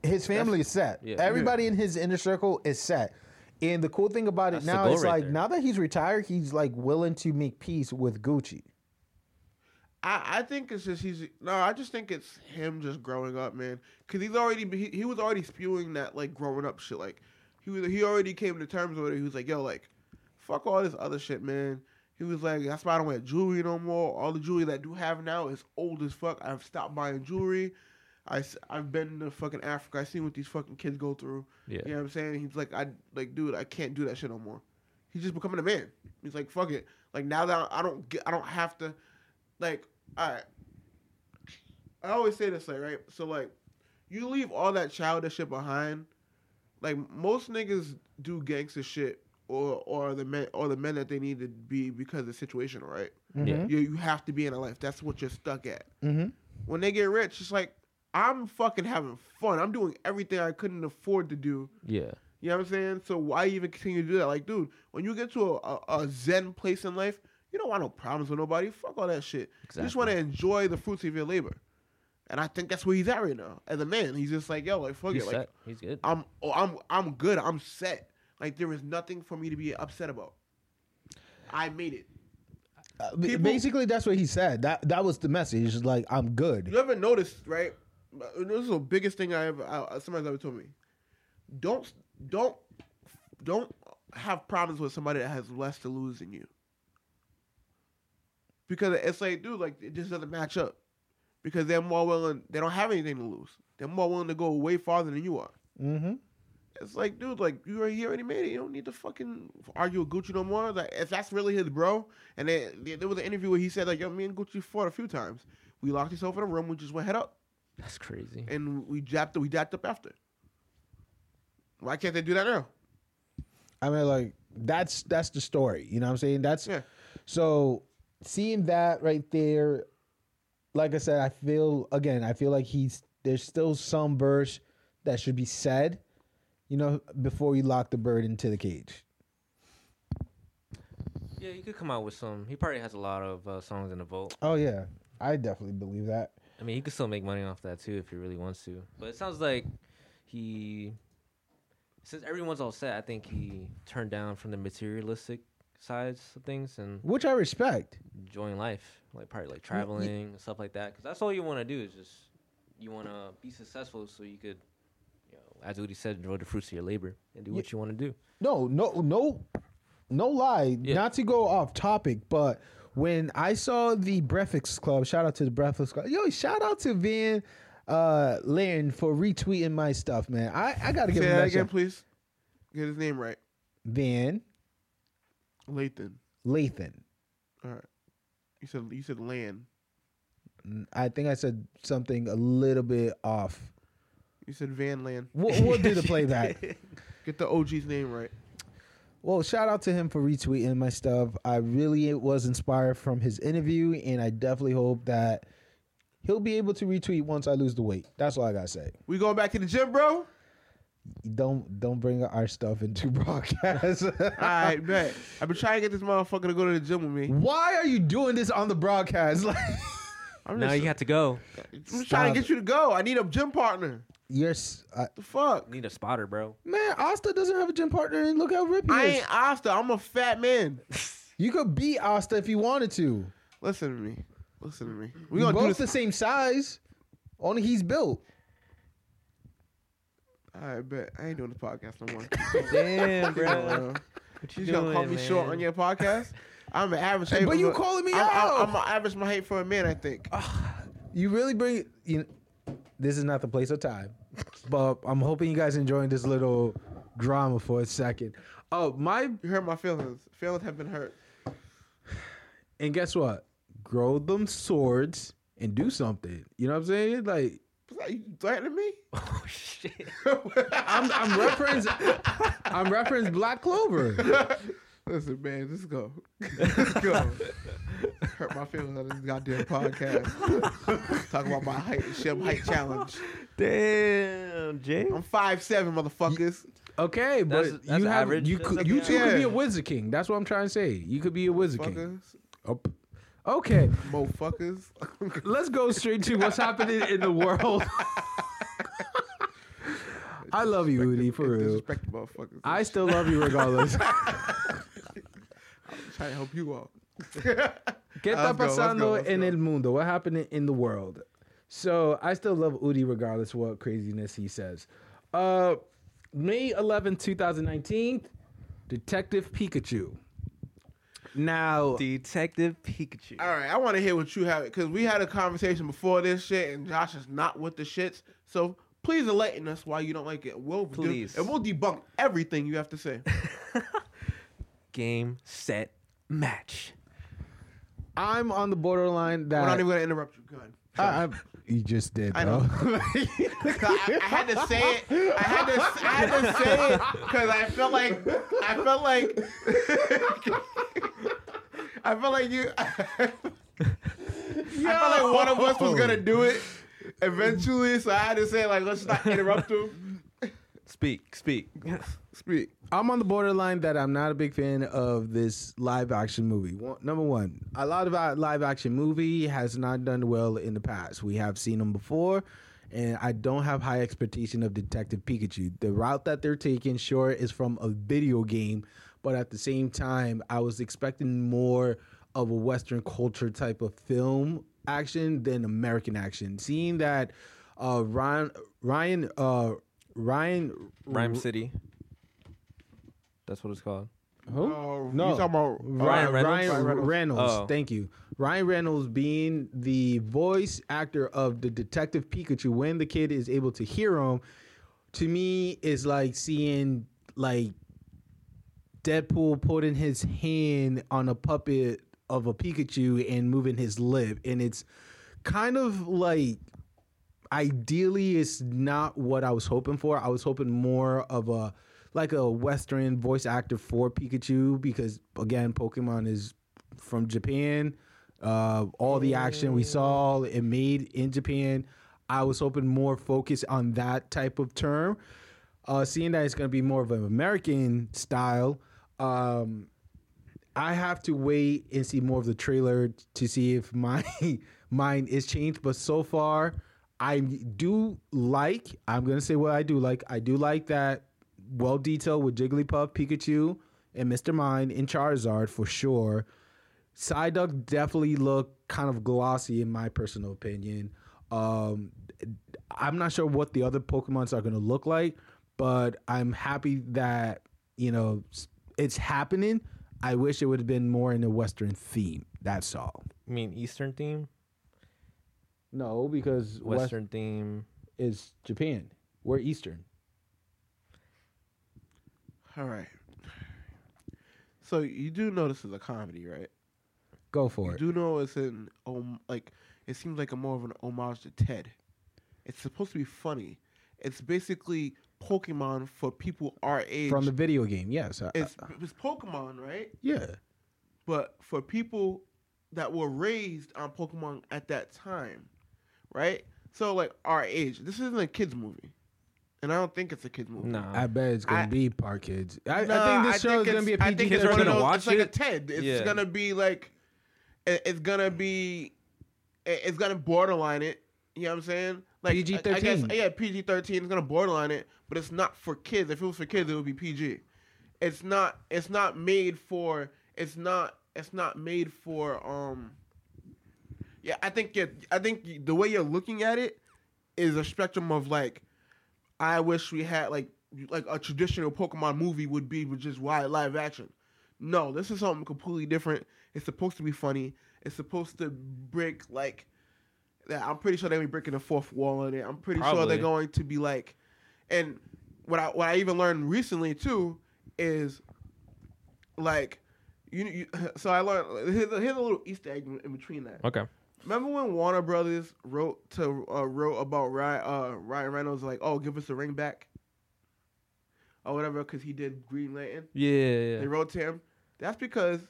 his family is set. Yeah. Everybody in his inner circle is set. And the cool thing about it That's the now goal is right like there. now that he's retired, he's like willing to make peace with Gucci. I, I think it's just he's no. I just think it's him just growing up, man. Because he's already he, he was already spewing that like growing up shit. Like he was he already came to terms with it. He was like, yo, like fuck all this other shit, man. He was like, that's why I don't wear jewelry no more. All the jewelry that I do have now is old as fuck. I've stopped buying jewelry. I, I've been to fucking Africa. I seen what these fucking kids go through. Yeah. You know what I'm saying? He's like, I like, dude, I can't do that shit no more. He's just becoming a man. He's like, fuck it. Like now that I don't get, I don't have to, like, all right. I always say this, like, right? So like, you leave all that childish shit behind. Like most niggas do gangster shit, or or the men or the men that they need to be because of the situation, right? Yeah. You you have to be in a life. That's what you're stuck at. Mm-hmm. When they get rich, it's like I'm fucking having fun. I'm doing everything I couldn't afford to do. Yeah. You know what I'm saying? So why even continue to do that? Like, dude, when you get to a, a, a zen place in life, you don't want no problems with nobody. Fuck all that shit. You just want to enjoy the fruits of your labor. And I think that's where he's at right now. As a man, he's just like, yo, like fuck He's it, like. He's good. I'm, oh, I'm, I'm good. I'm set. Like there is nothing for me to be upset about. I made it. Uh, People- Basically, that's what he said. That that was the message. It's Like I'm good. You ever noticed, right? This is the biggest thing I ever I, somebody's ever told me. Don't don't don't have problems with somebody that has less to lose than you. Because it's like, dude, like it just doesn't match up. Because they're more willing. They don't have anything to lose. They're more willing to go way farther than you are. Mm-hmm. It's like, dude, like you already, he already made it. You don't need to fucking argue with Gucci no more. Like, if that's really his bro, and then there there was an interview where he said like, yo, me and Gucci fought a few times. We locked ourselves in a room. We just went head up, That's crazy. and we japped. We jacked up after. Why can't they do that now? I mean, like that's that's the story. You know what I'm saying? That's Yeah. so seeing that right there. Like I said, I feel again. I feel like he's there's still some verse that should be said. You know, before you lock the bird into the cage. Yeah, he could come out with some. He probably has a lot of uh, songs in the vault. Oh yeah, I definitely believe that. I mean, he could still make money off that too if he really wants to. But it sounds like he, since everyone's all set, I think he turned down from the materialistic sides of things and Which I respect. enjoying life, like probably like traveling and stuff like that. Because that's all you want to do is just you want to be successful so you could, you know, as Udi said, enjoy the fruits of your labor and do what you want to do. No, no, no. no lie, Yeah. not to go off topic, but when I saw the Breakfast Club, shout out to the Breakfast Club. Yo, shout out to Van uh Laren for retweeting my stuff, man. I, I gotta Say him that that again, shout. please. Get his name right. Van Lathan. Lathan. All right. You said you said land. Mm, I think I said something a little bit off. You said Van Land. We'll, we'll do the (laughs) playback. Get the OG's name right. Well, shout out to him for retweeting my stuff. I really was inspired from his interview, and I definitely hope that he'll be able to retweet once I lose the weight. That's all I gotta say. We going back to the gym, bro? Don't don't bring our stuff into (laughs) broadcast. (laughs) All right, bet. I've been trying to get this motherfucker to go to the gym with me. Why are you doing this on the broadcast? (laughs) Like I'm Now just, you have to go. I'm just trying to get you to go. I need a gym partner. You're s- uh, The fuck? Need a spotter, bro. man. Asta doesn't have a gym partner, and look how ripped he I is. ain't Asta. I'm a fat man. (laughs) You could beat Asta if you wanted to. Listen to me. Listen to me. We We gonna do both this. the same size. Only he's built. I bet I ain't doing the podcast no more. (laughs) Damn, bro. What you you gonna call doing, me short man? on your podcast? I'm an average. Hey, height but of you a- calling me I'm, out. I'm, I'm an average my height for a man. I think. (sighs) You really bring you. Know, this is not the place or time, but I'm hoping you guys enjoying this little drama for a second. Oh, my You hurt my feelings. Feelings have been hurt. and guess what? Grow them swords and do something. You know what I'm saying? Like Was that you threatening me? (laughs) Oh shit. (laughs) I'm, I'm reference. I'm reference Black Clover. (laughs) Listen, man, let's go. Let's go. (laughs) Hurt my feelings on this goddamn podcast. (laughs) Talk about my height, shim height challenge. Damn, Jay. I'm five seven, motherfuckers. Okay, but That's- that's you have average. you could like you the two could be a wizard king. That's what I'm trying to say. You could be a wizard king. Fuckers, Oh, Okay, motherfuckers. (laughs) let's go straight to what's happening in the world. I love you, Udi, for real. Disrespect motherfuckers. I still love you regardless. I'm trying to help you out. ¿Qué está Let's go, let's go, let's en go. el mundo? What happened in the world? So I still love Udi regardless of what craziness he says. Uh, May 11, 2019, Detective Pikachu. Now, Detective Pikachu. All right, I want to hear what you have because we had a conversation before this shit, and Josh is not with the shits. So please enlighten us why you don't like it. We'll do- Please. and we'll debunk everything you have to say. (laughs) Game, set, match. I'm on the borderline that We're not even gonna interrupt you. Go ahead. I, I'm- you just did. I bro. (laughs) (laughs) I, I had to say it. I had to. I had to say it because I felt like. I felt like. (laughs) I felt like you. I felt like one of us was gonna do it eventually, so I had to say like, let's not interrupt him. Speak, speak. Speak. I'm on the borderline that I'm not a big fan of this live action movie. One, number one, a lot of our live action movie has not done well in the past. We have seen them before, and I don't have high expectation of Detective Pikachu. The route that they're taking, sure, is from a video game, but at the same time, I was expecting more of a Western culture type of film action than American action. Seeing that uh, Ryan, Ryan, uh, Ryan, Ryme City. That's what it's called. who? Oh, No. you talking about Ryan uh, Reynolds? Ryan Ryan Reynolds. Reynolds. Oh. Thank you. Ryan Reynolds being the voice actor of the Detective Pikachu when the kid is able to hear him, to me is like seeing like Deadpool putting his hand on a puppet of a Pikachu and moving his lip. And it's kind of like ideally it's not what I was hoping for. I was hoping more of a like a Western voice actor for Pikachu because again, Pokemon is from Japan. Uh, all the action we saw it made in Japan. I was hoping more focus on that type of term. Uh, seeing that it's going to be more of an American style, um, I have to wait and see more of the trailer to see if my (laughs) mind is changed. But so far, I do like. I'm gonna say what I do like. I do like that well detailed with Jigglypuff, Pikachu, and Mr. Mime and Charizard for sure. Psyduck definitely look kind of glossy in my personal opinion. Um, I'm not sure what the other Pokemons are going to look like, but I'm happy that you know it's happening. I wish it would have been more in a Western theme. That's all. I mean, Eastern theme, No, because West Western theme. is Japan. We're Eastern. All right. So you do know this is a comedy, right? Go for it. You it. do know it's an um like it seems like a more of an homage to Ted. It's supposed to be funny. It's basically Pokemon for people our age. From the video game, yes. I- it's it's Pokemon, right? yeah. But for people that were raised on Pokemon at that time, right? So like our age, this isn't a kids movie, and I don't think it's a kids movie. No, I bet it's gonna I- be part kids. I, Nah, I think this show is gonna be a I PG. think Kids it's are one of gonna those- watch It's like a? Ted. It's Yeah. gonna be like, it- it's gonna be, it- it's gonna borderline it. You know what I'm saying? Like I- I guess PG-13. yeah, PG thirteen is gonna borderline it, but it's not for kids. If it was for kids, it would be PG. It's not. It's not made for. It's not. It's not made for. Um. Yeah, I think. you I think the way you're looking at it is a spectrum of like, I wish we had like like a traditional Pokemon movie would be with just wide live action. No, this is something completely different. It's supposed to be funny. It's supposed to break like that. I'm pretty sure they'll be breaking the fourth wall in it. I'm pretty sure they're going to be like, and what I what I even learned recently too is like you, you (laughs) so I learned here's a, here's a little Easter egg in, in between that. okay. Remember when Warner Brothers wrote to uh, wrote about Ryan, uh, Ryan Reynolds like, oh, give us the ring back, or whatever, because he did Green Lantern. Yeah, They yeah. wrote to him. That's because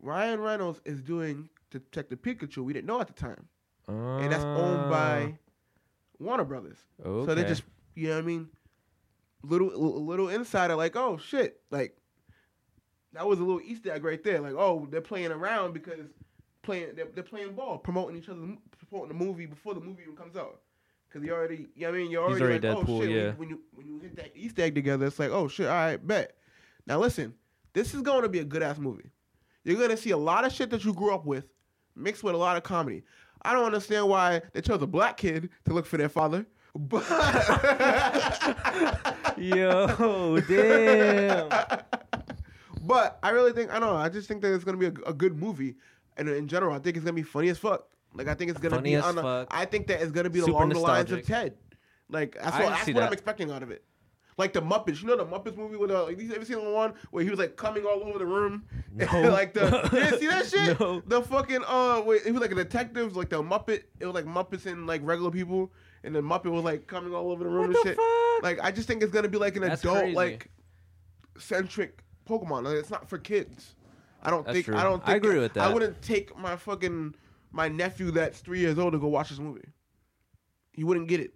Ryan Reynolds is doing Detective Pikachu. We didn't know at the time, and that's owned by Warner Brothers. Okay. So they just, you know what I mean? Little little insider, like, oh shit, like that was a little Easter egg right there. Like, oh, they're playing around because playing they're, they're playing ball, promoting each other, promoting the movie before the movie even comes out. Because you already, you know what I mean? You're already, already like, oh shit. yeah. When, you, when you when you hit that Easter egg together, it's like, oh shit, all right, bet. Now listen, this is going to be a good ass movie. You're gonna see a lot of shit that you grew up with, mixed with a lot of comedy. I don't understand why they chose a black kid to look for their father, (laughs) but (laughs) Yo, damn. (laughs) but I really think I don't know. I just think that it's gonna be a, a good movie, and in general, I think it's gonna be funny as fuck. Like I think it's gonna Funny be on. Fuck. I think that it's gonna be Super along the lines of. Ted. Like that's I what, that's what I'm expecting out of it. Like the Muppets, you know the Muppets movie with uh, you ever seen the one where he was like coming all over the room, No. (laughs) like the (laughs) you didn't see that shit? No. The fucking uh, wait, he was like a detective, like the Muppet. It was like Muppets and like regular people, and the Muppet was like coming all over the room What and the shit. fuck? Like I just think it's gonna be like an That's adult crazy. like centric Pokemon. Like, it's not for kids. I don't That's think. true. I don't. I Think agree with that. I wouldn't take my fucking my nephew that's three years old to go watch this movie. He wouldn't get it.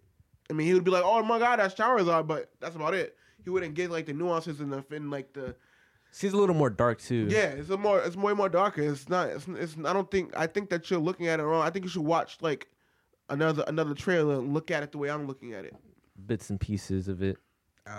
I mean, he would be like, "Oh my god, that's Charizard," but that's about it. He wouldn't get like the nuances and the in like the Seems a little more dark too. yeah. It's a more. It's way more darker. It's not. It's, it's. I don't think. I think that you're looking at it wrong. I think you should watch like another another trailer and look at it the way I'm looking at it. Bits and pieces of it.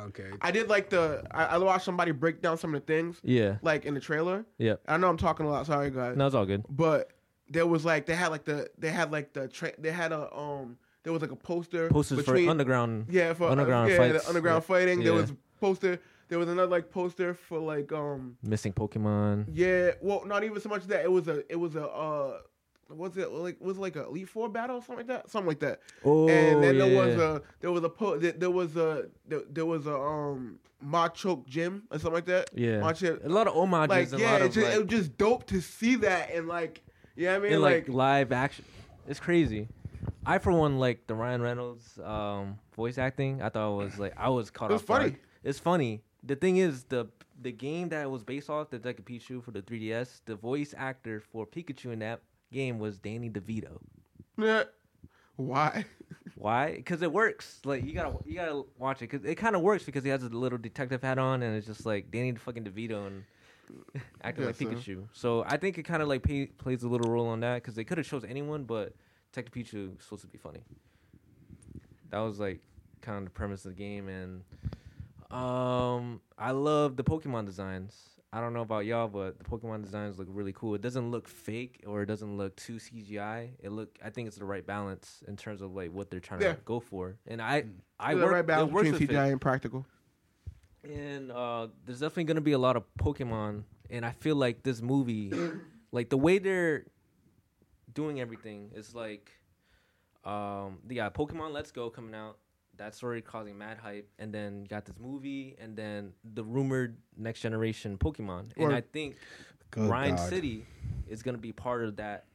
Okay. I did like the. I, I watched somebody break down some of the things Yeah. like in the trailer. Yeah. I know I'm talking a lot. Sorry, guys. No, it's all good. But there was like they had like the they had like the tra- they had a um there was like a poster Posters between for underground. yeah for underground yeah, fights. the underground Yeah. fighting. There was poster. There was another like poster for like um Missing Pokemon. yeah well not even so much that it was a it was a uh was it like was it like a elite four battle or something like that something like that Oh, and then yeah. there was a there was a po- there, there was a there, there was a um Machoke gym or something like that yeah. Machoke a lot of homages. like yeah a lot it, of, just, like, it was just dope to see that and like yeah I mean in like, like live action. It's crazy. I for one like the Ryan Reynolds um, voice acting. I thought it was like I was caught It was off guard. It's funny. It's funny. The thing is the the game that it was based off the Detective Pikachu for the 3DS. The voice actor for Pikachu in that game was Danny DeVito. Yeah. Why? (laughs) Why? Because it works. Like you gotta you gotta watch it because it kind of works because he has a little detective hat on and it's just like Danny fucking DeVito and (laughs) acting like so. Pikachu. So I think it kind of like pay, plays a little role on that because they could have chose anyone, but Detective Pikachu is supposed to be funny. That was like kind of the premise of the game, and um, I love the Pokemon designs. I don't know about y'all, but the Pokemon designs look really cool. It doesn't look fake or it doesn't look too CGI. It look, I think it's the right balance in terms of like what they're trying Yeah. to go for. And I, I There's a work, right balance between CGI it. and practical. And uh, there's definitely gonna be a lot of Pokemon and I feel like this movie, (coughs) like the way they're doing everything is like, um, they got Pokemon Let's Go coming out. That's story causing mad hype, and then got this movie, and then the rumored next generation Pokemon, and I think Ryan God. City is gonna be part of that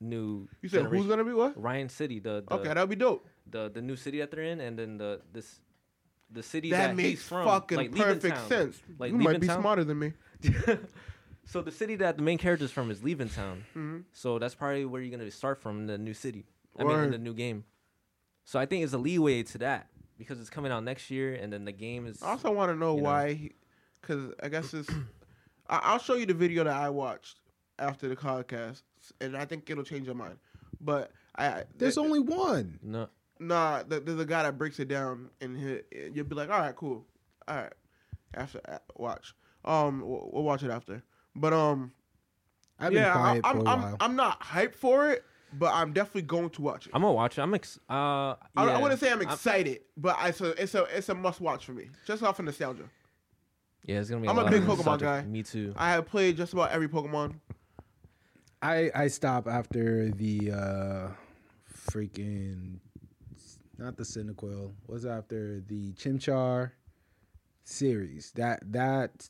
new. You said who's gonna be what? Ryan City, the, the Okay, that'd be dope. the the new city that they're in, and then the this the city That, that, makes from, fucking like perfect Leavetown. sense. Like you might be smarter than me. (laughs) so the city that the main character is from is Leavetown. Mhm. So that's probably where you're gonna start from the new city. I mean, in the new game. So I think it's a leeway to that because it's coming out next year, and then the game is. I also want to know you know. why, because I guess it's. (clears throat) I, I'll show you the video that I watched after the podcast, and I think it'll change your mind. But I, I There's th- only one. no, nah. th- There's a guy that breaks it down, and he, you'll be like, all right, cool, all right. After uh, watch, um, we'll, we'll watch it after. But um, I've been yeah, quiet I, for I'm, a I'm, while. I'm not hyped for it, but I'm definitely going to watch it. I'm gonna watch it. I'm ex. Uh, I, yeah. I wouldn't say I'm excited, but I, it's a it's a it's a must watch for me, just off of nostalgia. Yeah, it's gonna be. I'm a lot big of Pokemon nostalgia. guy. Me too. I have played just about every Pokemon. I I stop after the uh freaking not the Cyndaquil. Was after the Chimchar series. That that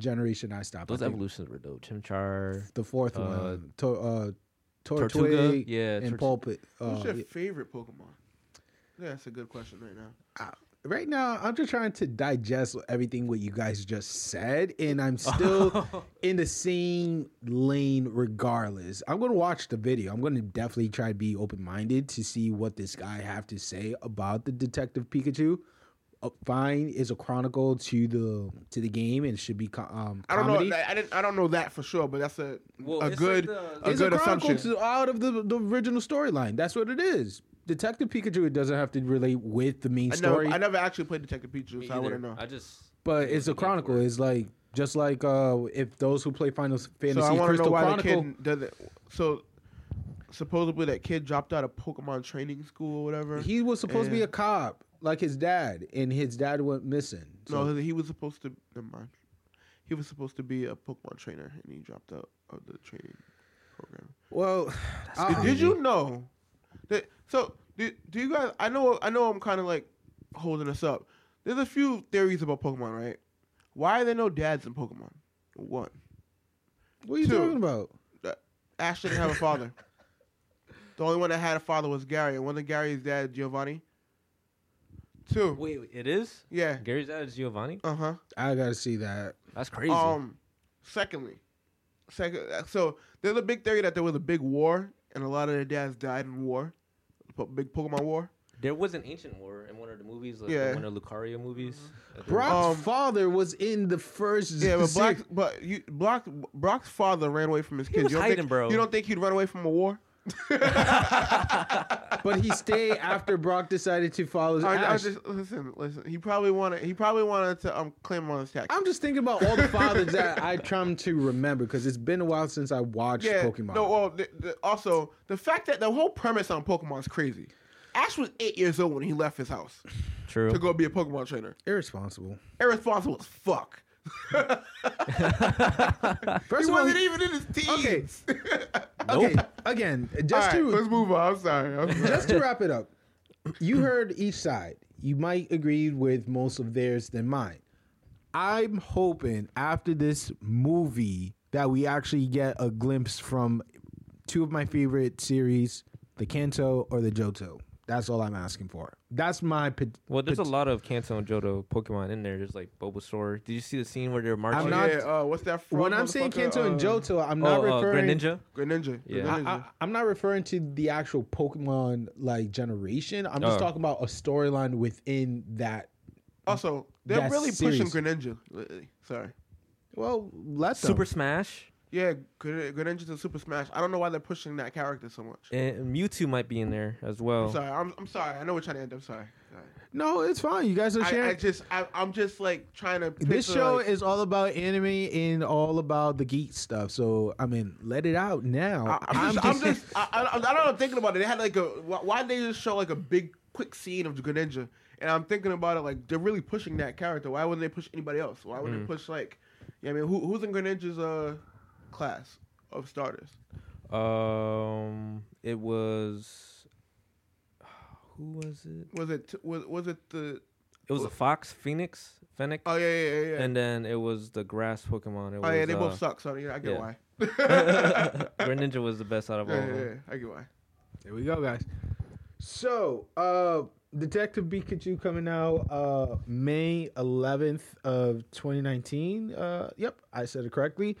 generation I stopped. Those I think evolutions were dope. Chimchar, The fourth uh, one. To, uh Tortuga, Turtwig yeah, and Tortu- Pulpit. What's Uh, your yeah. favorite Pokemon? Yeah, that's a good question right now. right now I'm just trying to digest everything what you guys just said and I'm still (laughs) in the same lane regardless. I'm going to watch the video. I'm going to definitely try to be open-minded to see what this guy have to say about the Detective Pikachu. Fine is a chronicle to the to the game and should be co- um I don't comedy. know. I didn't. I don't know that for sure, but that's a Well, a it's good like the- a it's good a chronicle assumption. to, out of the the original storyline. That's what it is. Detective Pikachu it doesn't have to relate with the main I never, story. I never actually played Detective Pikachu, Me so I either. wouldn't know. I just. But it's a chronicle. it. It's like just like uh if those who play Final Fantasy so I Crystal know why Chronicle. the kid does it. So supposedly that kid dropped out of Pokemon training school or whatever. He was supposed to be a cop, like his dad, and his dad went missing. So no, he was supposed to. Never mind. He was supposed to be a Pokemon trainer, and he dropped out of the training program. well, Did, uh, did you know that? So do, do you guys? I know. I know. I'm kind of like holding us up. There's a few theories about Pokemon, right? Why are there no dads in Pokemon? One, What are you Two. talking about? Ash didn't have a father. The only one that had a father was Gary, and one of Gary's dad, Giovanni. Two, Wait, wait, it is yeah, Gary's dad is Giovanni. uh huh. I gotta see that. That's crazy. Um, secondly, second, so there's a big theory that there was a big war, and a lot of their dads died in war, big Pokemon war. there was an ancient war in one of the movies, like Yeah. one of the Lucario movies. I think. Brock's Um, father was in the first. Yeah, but (laughs) se- Black, but you, Brock, Brock's father ran away from his kids. was you don't hiding, think, bro. You don't think he'd run away from a war? But he stayed after Brock decided to follow. I, I Ash. just listen, listen. He probably wanted. He probably wanted to um claim on his tax. I'm just thinking about all the (laughs) fathers that I trying to remember because it's been a while since I watched yeah. Pokemon. No. Well, the, the, also the fact that the whole premise on Pokemon is crazy. Ash was eight years old when he left his house True. to go be a Pokemon trainer. Irresponsible. Irresponsible as fuck. (laughs) First he of all, wasn't even in his teens. okay, (laughs) Nope. again, just right, to let's move on. I'm sorry. I'm sorry. just to wrap it up, you heard each side. You might agree with most of theirs than mine. I'm hoping after this movie that we actually get a glimpse from two of my favorite series, the Kanto or the Johto. That's all I'm asking for. That's my. Pet- Well, there's a pet- lot of Kanto and Johto Pokemon in there. There's like Bulbasaur. Did you see the scene where they're marching? I'm Oh, not- yeah, uh, what's that? frog When I'm saying motherfucker? Kanto and Uh, Johto, I'm oh, not uh, referring. Greninja. Greninja. Yeah. Greninja. I, I, I'm not referring to the actual Pokemon like generation. I'm just Oh. talking about a storyline within that. also, they're that really pushing series. Greninja lately. Sorry. Well, let them. Super Smash. Yeah, Gren- Greninja's a Super Smash. I don't know why they're pushing that character so much. And Mewtwo might be in there as well. I'm sorry. I'm, I'm sorry. I know we're trying to end. I'm sorry. Sorry. No, it's fine. You guys are sharing. I just, I, I'm just like trying to. this show like- is all about anime and all about the geek stuff. So I mean, let it out now. I, I'm just, I'm just, (laughs) I, I, I don't know. I'm thinking about it. They had like a. Why why they just show like a big, quick scene of Greninja? And I'm thinking about it like they're really pushing that character. Why wouldn't they push anybody else? Why wouldn't Mm. they push like, Yeah, I mean, who, who's in Greninja's uh class of starters? Um, it was who was it? Was it was was it the? It was a fox, phoenix, fennec, Oh yeah, yeah, yeah. yeah. and then it was the grass Pokemon. It oh was, yeah, they uh, both suck. So yeah, I get yeah. why. (laughs) (laughs) Greninja was the best out of all. Yeah, of yeah, them. yeah, I get why. There we go, guys. So, uh, Detective Pikachu coming out uh, May 11th of 2019. Uh, yep, I said it correctly.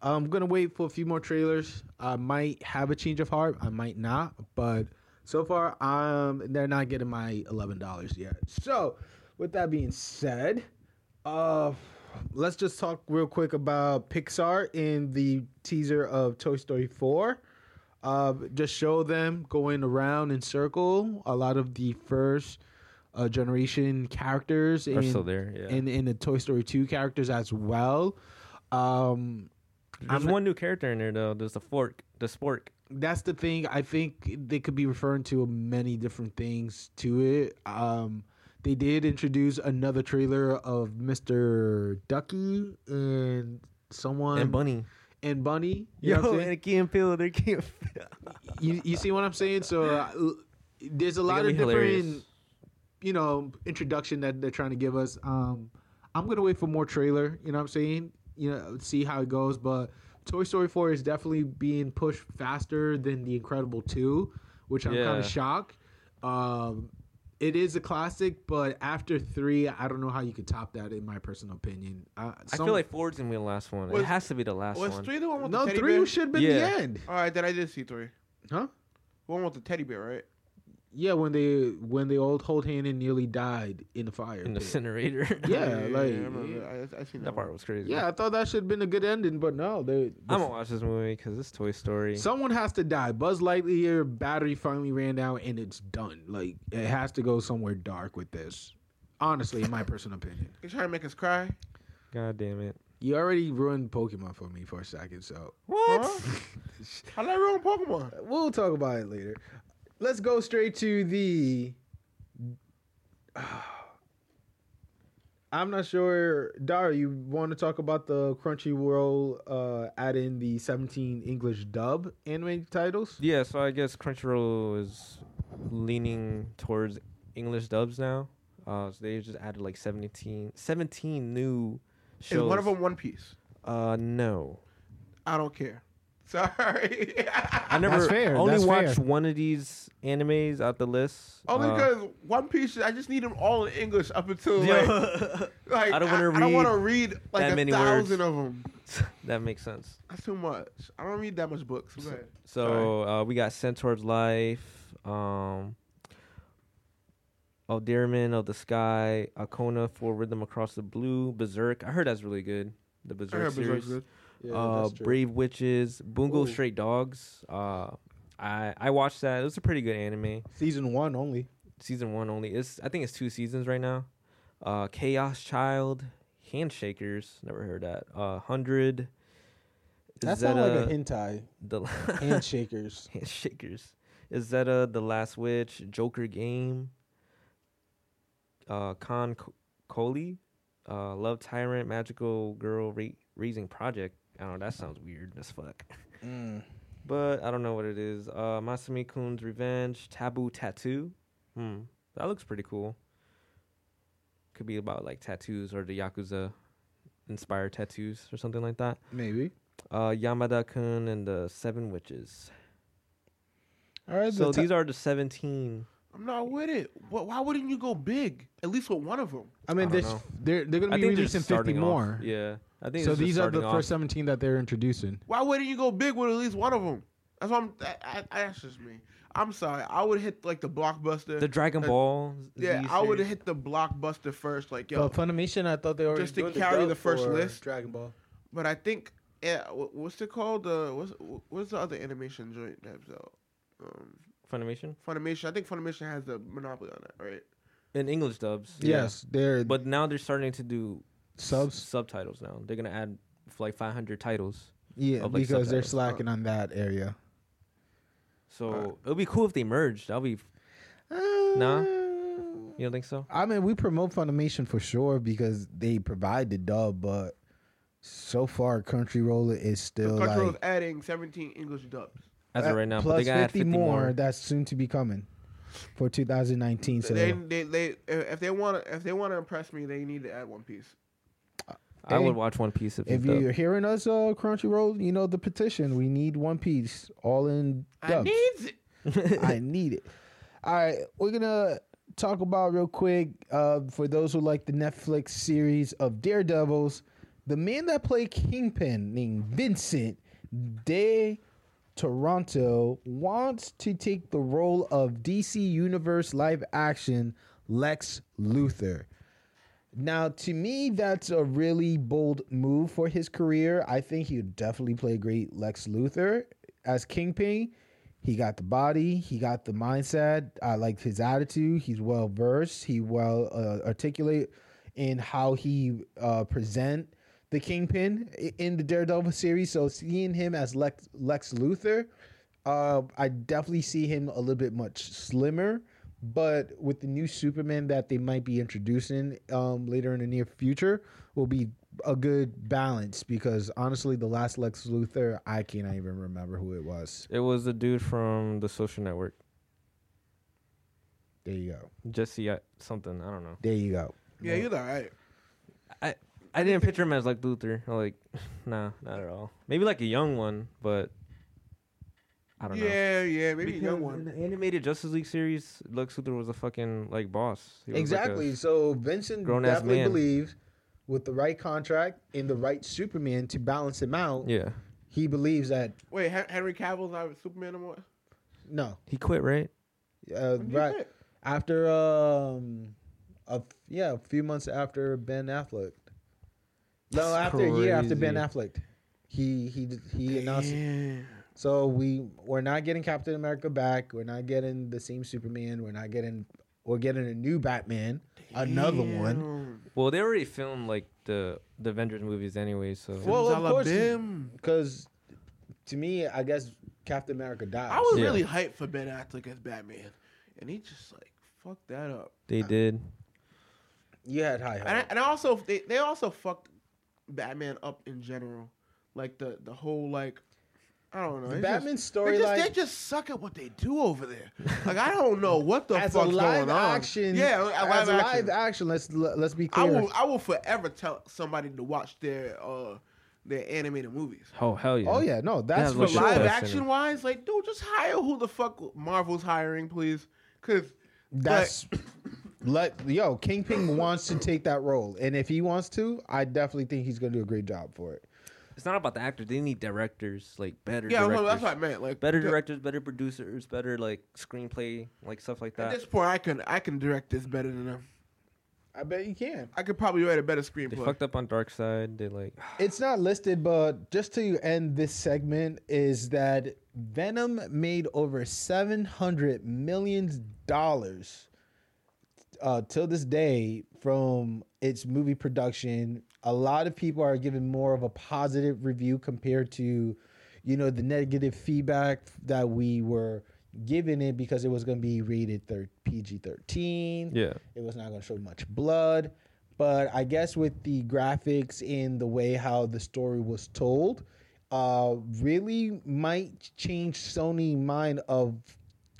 I'm gonna wait for a few more trailers. I might have a change of heart. I might not, but so far, um, they're not getting my eleven dollars yet. So, with that being said, uh, let's just talk real quick about Pixar in the teaser of Toy Story 4 uh, just show them going around in circle. A lot of the first uh, generation characters Are in, still there? Yeah. in in the Toy Story 2 characters as well. Um, There's I'm- one new character in there though. There's the fork, the spork. that's the thing. I think they could be referring to many different things to it. Um, they did introduce another trailer of Mr. Ducky and someone and Bunny. and Bunny. You know what I'm and Key and Peele, they're Key and Peele. you, you see what I'm saying? So uh, there's a lot of different, hilarious. you know, introduction that they're trying to give us. Um, I'm gonna wait for more trailer. You know what I'm saying? You know, see how it goes. But Toy Story 4 is definitely being pushed faster than The Incredible 2, which I'm kind of shocked. Um, it is a classic, but after three, I don't know how you could top that. In my personal opinion, uh, I feel like Ford's gonna be the last one. Was- it has to be the last Was one. three the one with no the teddy three bear? should have been Yeah. the end, All right, then I did see three. huh? One with the teddy bear, right? Yeah, when they when they all hold hand and nearly died in the fire. in the incinerator. (laughs) Yeah, like I, remember. I, I seen that, that part was crazy. yeah, I thought that should have been a good ending, but no, they. I'm gonna watch this movie because it's Toy Story. Someone has to die. Buzz Lightyear battery finally ran out, and it's done. Like it has to go somewhere dark with this. Honestly, in my (laughs) personal opinion, You trying to make us cry? God damn it! you already ruined Pokemon for me for a second, so What? Huh? (laughs) How did I ruin Pokemon? we'll talk about it later. Let's go straight to the. (sighs) I'm not sure, Dara. You want to talk about the Crunchyroll uh, add in the 17 English dub anime titles? Yeah, so I guess Crunchyroll is leaning towards English dubs now. Uh, so they just added like 17, 17 new shows. Is one of them One Piece? Uh, no. I don't care. (laughs) Sorry. I never fair, only that's watched fair. one of these animes out the list. Only Uh, because One Piece, I just need them all in English up until like, (laughs) like I don't wanna I, don't want to read read like that a many thousand words. of them. (laughs) that makes sense. That's too much. I don't read that much books. Go ahead. So uh, we got Centaur's Life, um, Oh Dearman of the Sky, Aokana Four Rhythm Across the Blue, Berserk. I heard that's really good. The I Berserk heard series. Berserk's good. Uh, Brave Witches, Bungo Ooh. Straight Dogs. Uh, I I watched that. It was a pretty good anime. Season one only. Season one only. It's I think it's two seasons right now. Uh, Chaos Child, Handshakers. Never heard that. Uh, Hundred. That sounds like a Zeta- hentai. the (laughs) Handshakers. Handshakers. Is Izetta, The Last Witch, Joker Game, uh, Con Co- Coley, uh, Love Tyrant, Magical Girl Ra- Raising Project. I don't know. That sounds weird as fuck. (laughs) Mm. But I don't know what it is. Uh, Masumi Kun's Revenge, Taboo Tattoo. Hmm, that looks pretty cool. Could be about like tattoos or the Yakuza inspired tattoos or something like that. Maybe. Uh, Yamada Kun and the Seven Witches. All right. So the these are the 17. I'm not with it. Wh- Why wouldn't you go big? At least with one of them. I mean, I don't there's, know. they're they're gonna be think releasing 50 starting more. Off. Yeah, I think So it's just these are the starting first 17 that they're introducing. Why wouldn't you go big with at least one of them? That's what I'm. I, I, that's just me. I'm sorry. I would hit like the blockbuster. The Dragon Uh, Ball. yeah, I would series. hit the blockbuster first. Like yo, But Funimation, I thought they were Just to carry the first list? Dragon Ball. But I think, yeah, what's it called? Uh, what's what's the other animation joint that's out? Um, Funimation Funimation. I think Funimation has the monopoly on that, right? in English dubs. Yes, they're but now they're starting to do subs. s- subtitles. Now they're gonna add like 500 titles. Yeah, of, like, because they're subtitles. slacking on that area. So Alright. it'll be cool if they merge. That'll be. Nah? You don't think so? I mean, we promote Funimation for sure because they provide the dub, but So far, Crunchyroll is still Crunchyroll's like adding 17 English dubs. as uh, of right now. But plus they got 50, 50 more, more. That's soon to be coming for 2019. So they, they, they, if they want to, if they want to impress me, they need to add One Piece. I Hey, would watch One Piece if, if you're hearing us, uh, Crunchyroll, you know the petition. We need One Piece, all in I dubs. needs it. (laughs) I need it. All right, we're gonna talk about real quick uh, for those who like the Netflix series of Daredevils. The man that played Kingpin, named Vincent De Toronto, wants to take the role of DC Universe live action Lex Luthor. Now, to me, that's a really bold move for his career. I think he would definitely play great Lex Luthor as Kingpin. He got the body, he got the mindset. I like his attitude. He's well versed. He well uh, articulate in how he uh, present the Kingpin in the Daredevil series. So seeing him as Lex, Lex Luthor, uh, I definitely see him a little bit much slimmer. But with the new Superman that they might be introducing um, later in the near future, will be a good balance. Because honestly, the last Lex Luthor, I can't even remember who it was. It was the dude from the Social Network, There you go. Jesse uh, something. I don't know. There you go. Yeah, you're all right. I I didn't picture him as like Luthor. Like, (laughs) nah, not at all. Maybe like a young one, but I don't know. Yeah, yeah, maybe a Because young In one. the animated Justice League series, Lex Luthor was a fucking like boss. He was like Exactly. so Vincent grown-ass definitely man. believes with the right contract and the right Superman to balance him out, yeah, he believes that Wait, Henry Cavill's not Superman anymore. no, he quit, right? uh, When did he right quit? after um, a yeah, a few months after Ben Affleck. No, That's after a year after Ben crazy. Affleck, he he he announced. Yeah. So we we're not getting Captain America back. We're not getting the same Superman. We're not getting. We're getting a new Batman, another one. Well, they already filmed like the the Avengers movies anyway, so Well, of course, because to me, I guess Captain America died. I was Yeah. really hyped for Ben Affleck as Batman, and he just like fucked that up. they did. you had high And I, hopes. and I also they, they also fucked Batman up in general, like the the whole like I don't know The Batman just- They just, they just suck at what they do over there. Like I don't know what the (laughs) as a live going on. action. yeah, as live a action. live action. Let's let's be I clear. will I will forever tell somebody to watch their uh their animated movies. Oh hell yeah! Oh yeah, no, that's Yeah, for sure. sure. live action wise, like dude, just hire who the fuck Marvel's hiring, please. Cause That's (coughs) let yo Kingpin wants to take that role, and if he wants to, I definitely think he's gonna do a great job for it. It's not about the actors. They need directors, like better yeah, no, directors. that's what I meant. Like better directors, better producers, better like screenplay, like stuff like that. At this point, I can I can direct this better than them. I bet you can. I could probably write a better screenplay. They fucked up on Darkseid. They like (sighs) It's not listed, but just to end this segment, is that Venom made over seven hundred million dollars uh, till this day from its movie production. A lot of people are giving more of a positive review compared to, you know, the negative feedback that we were giving it because it was going to be rated thir- PG thirteen. yeah. It was not going to show much blood. But I guess with the graphics and the way how the story was told, uh, really might change Sony mind of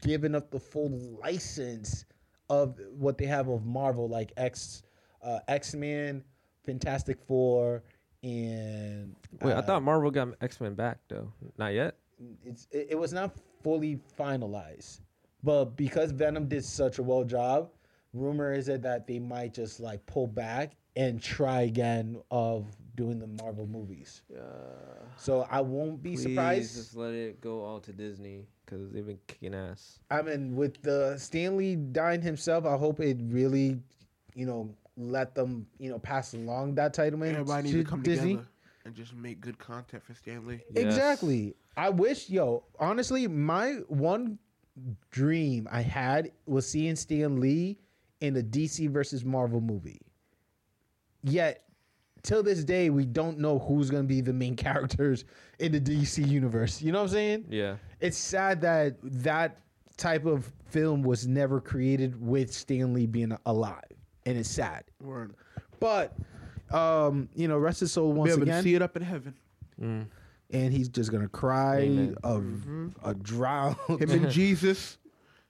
giving up the full license of what they have of Marvel, like X, uh, X Men, Fantastic Four, and Wait, I uh, thought Marvel got X Men back though. Not yet. it's it, it was not fully finalized, but because Venom did such a well job, rumor is it that they might just like pull back and try again of doing the Marvel movies. So I won't be Please surprised. just let it go all to Disney because they've been kicking ass. I mean, with the Stan Lee dying himself, I hope it really, you know, let them, you know, pass along that title man Everybody to needs to come Disney. together and just make good content for Stan Lee. Yes. Exactly. I wish, yo, honestly, my one dream I had was seeing Stan Lee in a DC versus Marvel movie. Yet, till this day, we don't know who's going to be the main characters in the DC universe. You know what I'm saying? Yeah. It's sad that that type of film was never created with Stan Lee being alive. And it's sad. Word. But um, you know, rest his soul Be once able to again, see it up in heaven. Mm. and he's just gonna cry Amen. a Mhm. a drown. Him and (laughs) Jesus,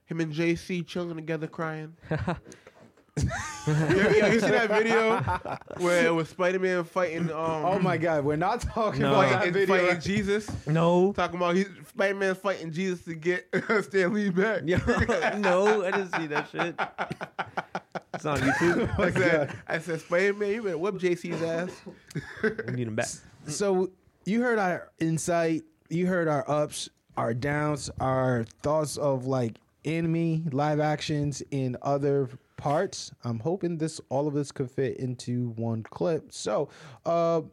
him and JC chilling together crying. (laughs) you, ever, you see that video where it was Spider Man fighting? Um, oh my God, we're not talking No. about that Fighting, video. fighting Jesus. No. Talking about Spider Man fighting Jesus to get (laughs) Stan Lee back. Yo, no, I didn't see that shit. It's on YouTube. (laughs) I said, I said, Spider Man, you better whip JC's ass. (laughs) We need him back. So you heard our insight, you heard our ups, our downs, our thoughts of like anime live actions in other parts. I'm hoping this all of this could fit into one clip. So, uh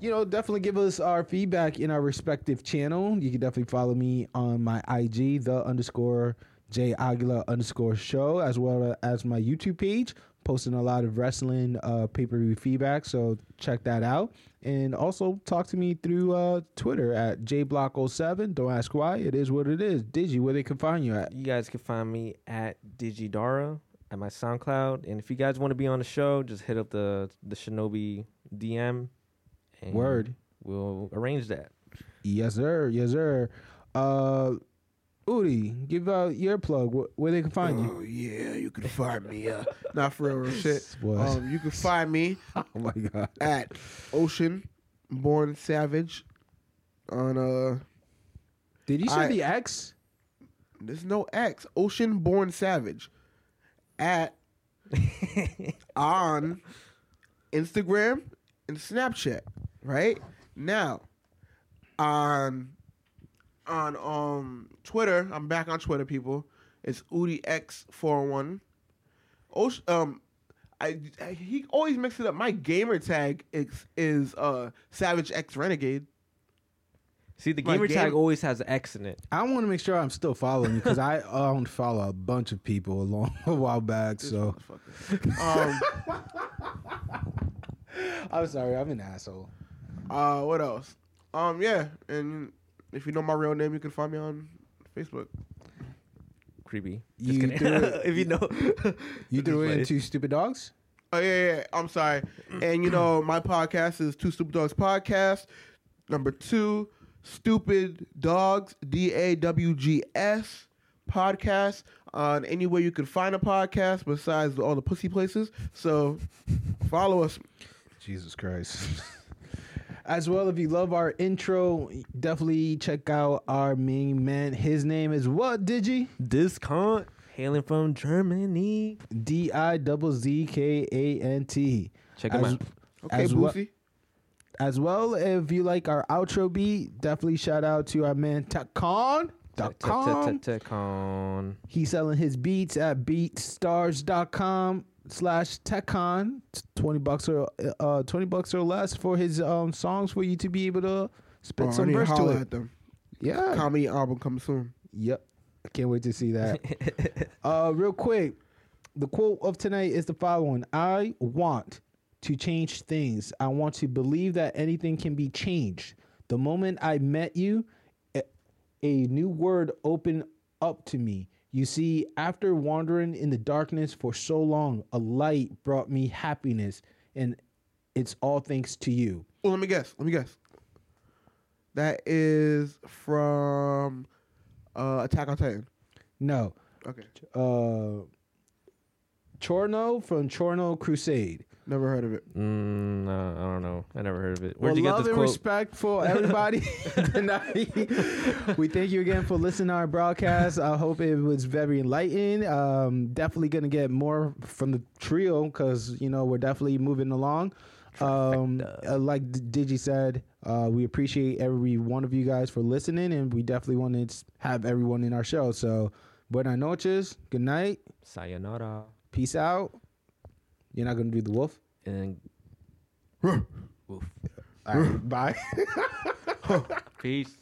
you know, definitely give us our feedback in our respective channel. You can definitely follow me on my IG, the underscore J Aguila underscore show, as well as my YouTube page, posting a lot of wrestling uh, pay per view feedback. So check that out. And also talk to me through uh, Twitter at JBlock07. Don't ask why. It is what it is. Digi, where they can find you at? You guys can find me at Digidara at my SoundCloud, and if you guys want to be on the show, just hit up the the Shinobi DM. And Word. We'll arrange that. Yes, sir. Yes, sir. Uh, Udi, give out your plug wh- where they can find you. Oh yeah, you can find me. Uh, not for real, real shit. (laughs) What? Um, you can find me (laughs) oh my God. at Ocean Born Savage on uh. Did you say I- the X? There's no X. Ocean Born Savage at (laughs) on Instagram and Snapchat. Right now on on um Twitter, I'm back on Twitter. People, it's Udi X 41 Ocean, um, I, I he always mixes it up. My gamer tag is, is uh Savage X Renegade. See, the My gamer game- tag always has an X in it. I want to make sure I'm still following you because I um, follow a bunch of people a long (laughs) a while back. So (laughs) Um, I'm sorry, I'm an asshole. uh, what else? Um, yeah, and if you know my real name, you can find me on Facebook. Creepy. Just kidding. threw it- (laughs) if you know, You threw it funny. into stupid dogs. Oh yeah, yeah, yeah. I'm sorry. And you know, my podcast is Two Stupid Dogs Podcast. Number two, Stupid Dogs D A W G S podcast on anywhere you can find a podcast besides all the pussy places. So follow us. Jesus Christ. (laughs) As well, if you love our intro, definitely check out our main man. His name is what, Digi? dizzkant hailing from Germany. D I double Z K A N T. Check him As- out. Okay, As well- As well, if you like our outro beat, definitely shout out to our man Takon. Takon. Tetcon. He's selling his beats at beatstars.com slash tetcon 20 bucks or uh 20 bucks or less for his um songs for you to be able to spit Oh, some need to verse to it. at them. yeah. Comedy album coming soon. yep i can't wait to see that. (laughs) Uh real quick the quote of tonight is the following. I want to change things. I want to believe that anything can be changed. The moment i met you a, a new word opened up to me you see, after wandering in the darkness for so long, a light brought me happiness, and it's all thanks to you. Well, let me guess. Let me guess. That is from uh, Attack on Titan. No, Okay, uh, Chrono from Chrono Crusade. Never heard of it. Mm, no, I don't know. I never heard of it. Where'd well, you get love this and quote? respect for everybody (laughs) (laughs) tonight. (laughs) we thank you again for listening to our broadcast. I hope it was very enlightening. Um, definitely gonna get more from the trio because you know we're definitely moving along. Um, uh, like Digi said, uh, we appreciate every one of you guys for listening, and we definitely want to have everyone in our show. So, buenas noches, good night, Sayonara. peace out. You're not gonna do the wolf. And All right, bye. (laughs) peace.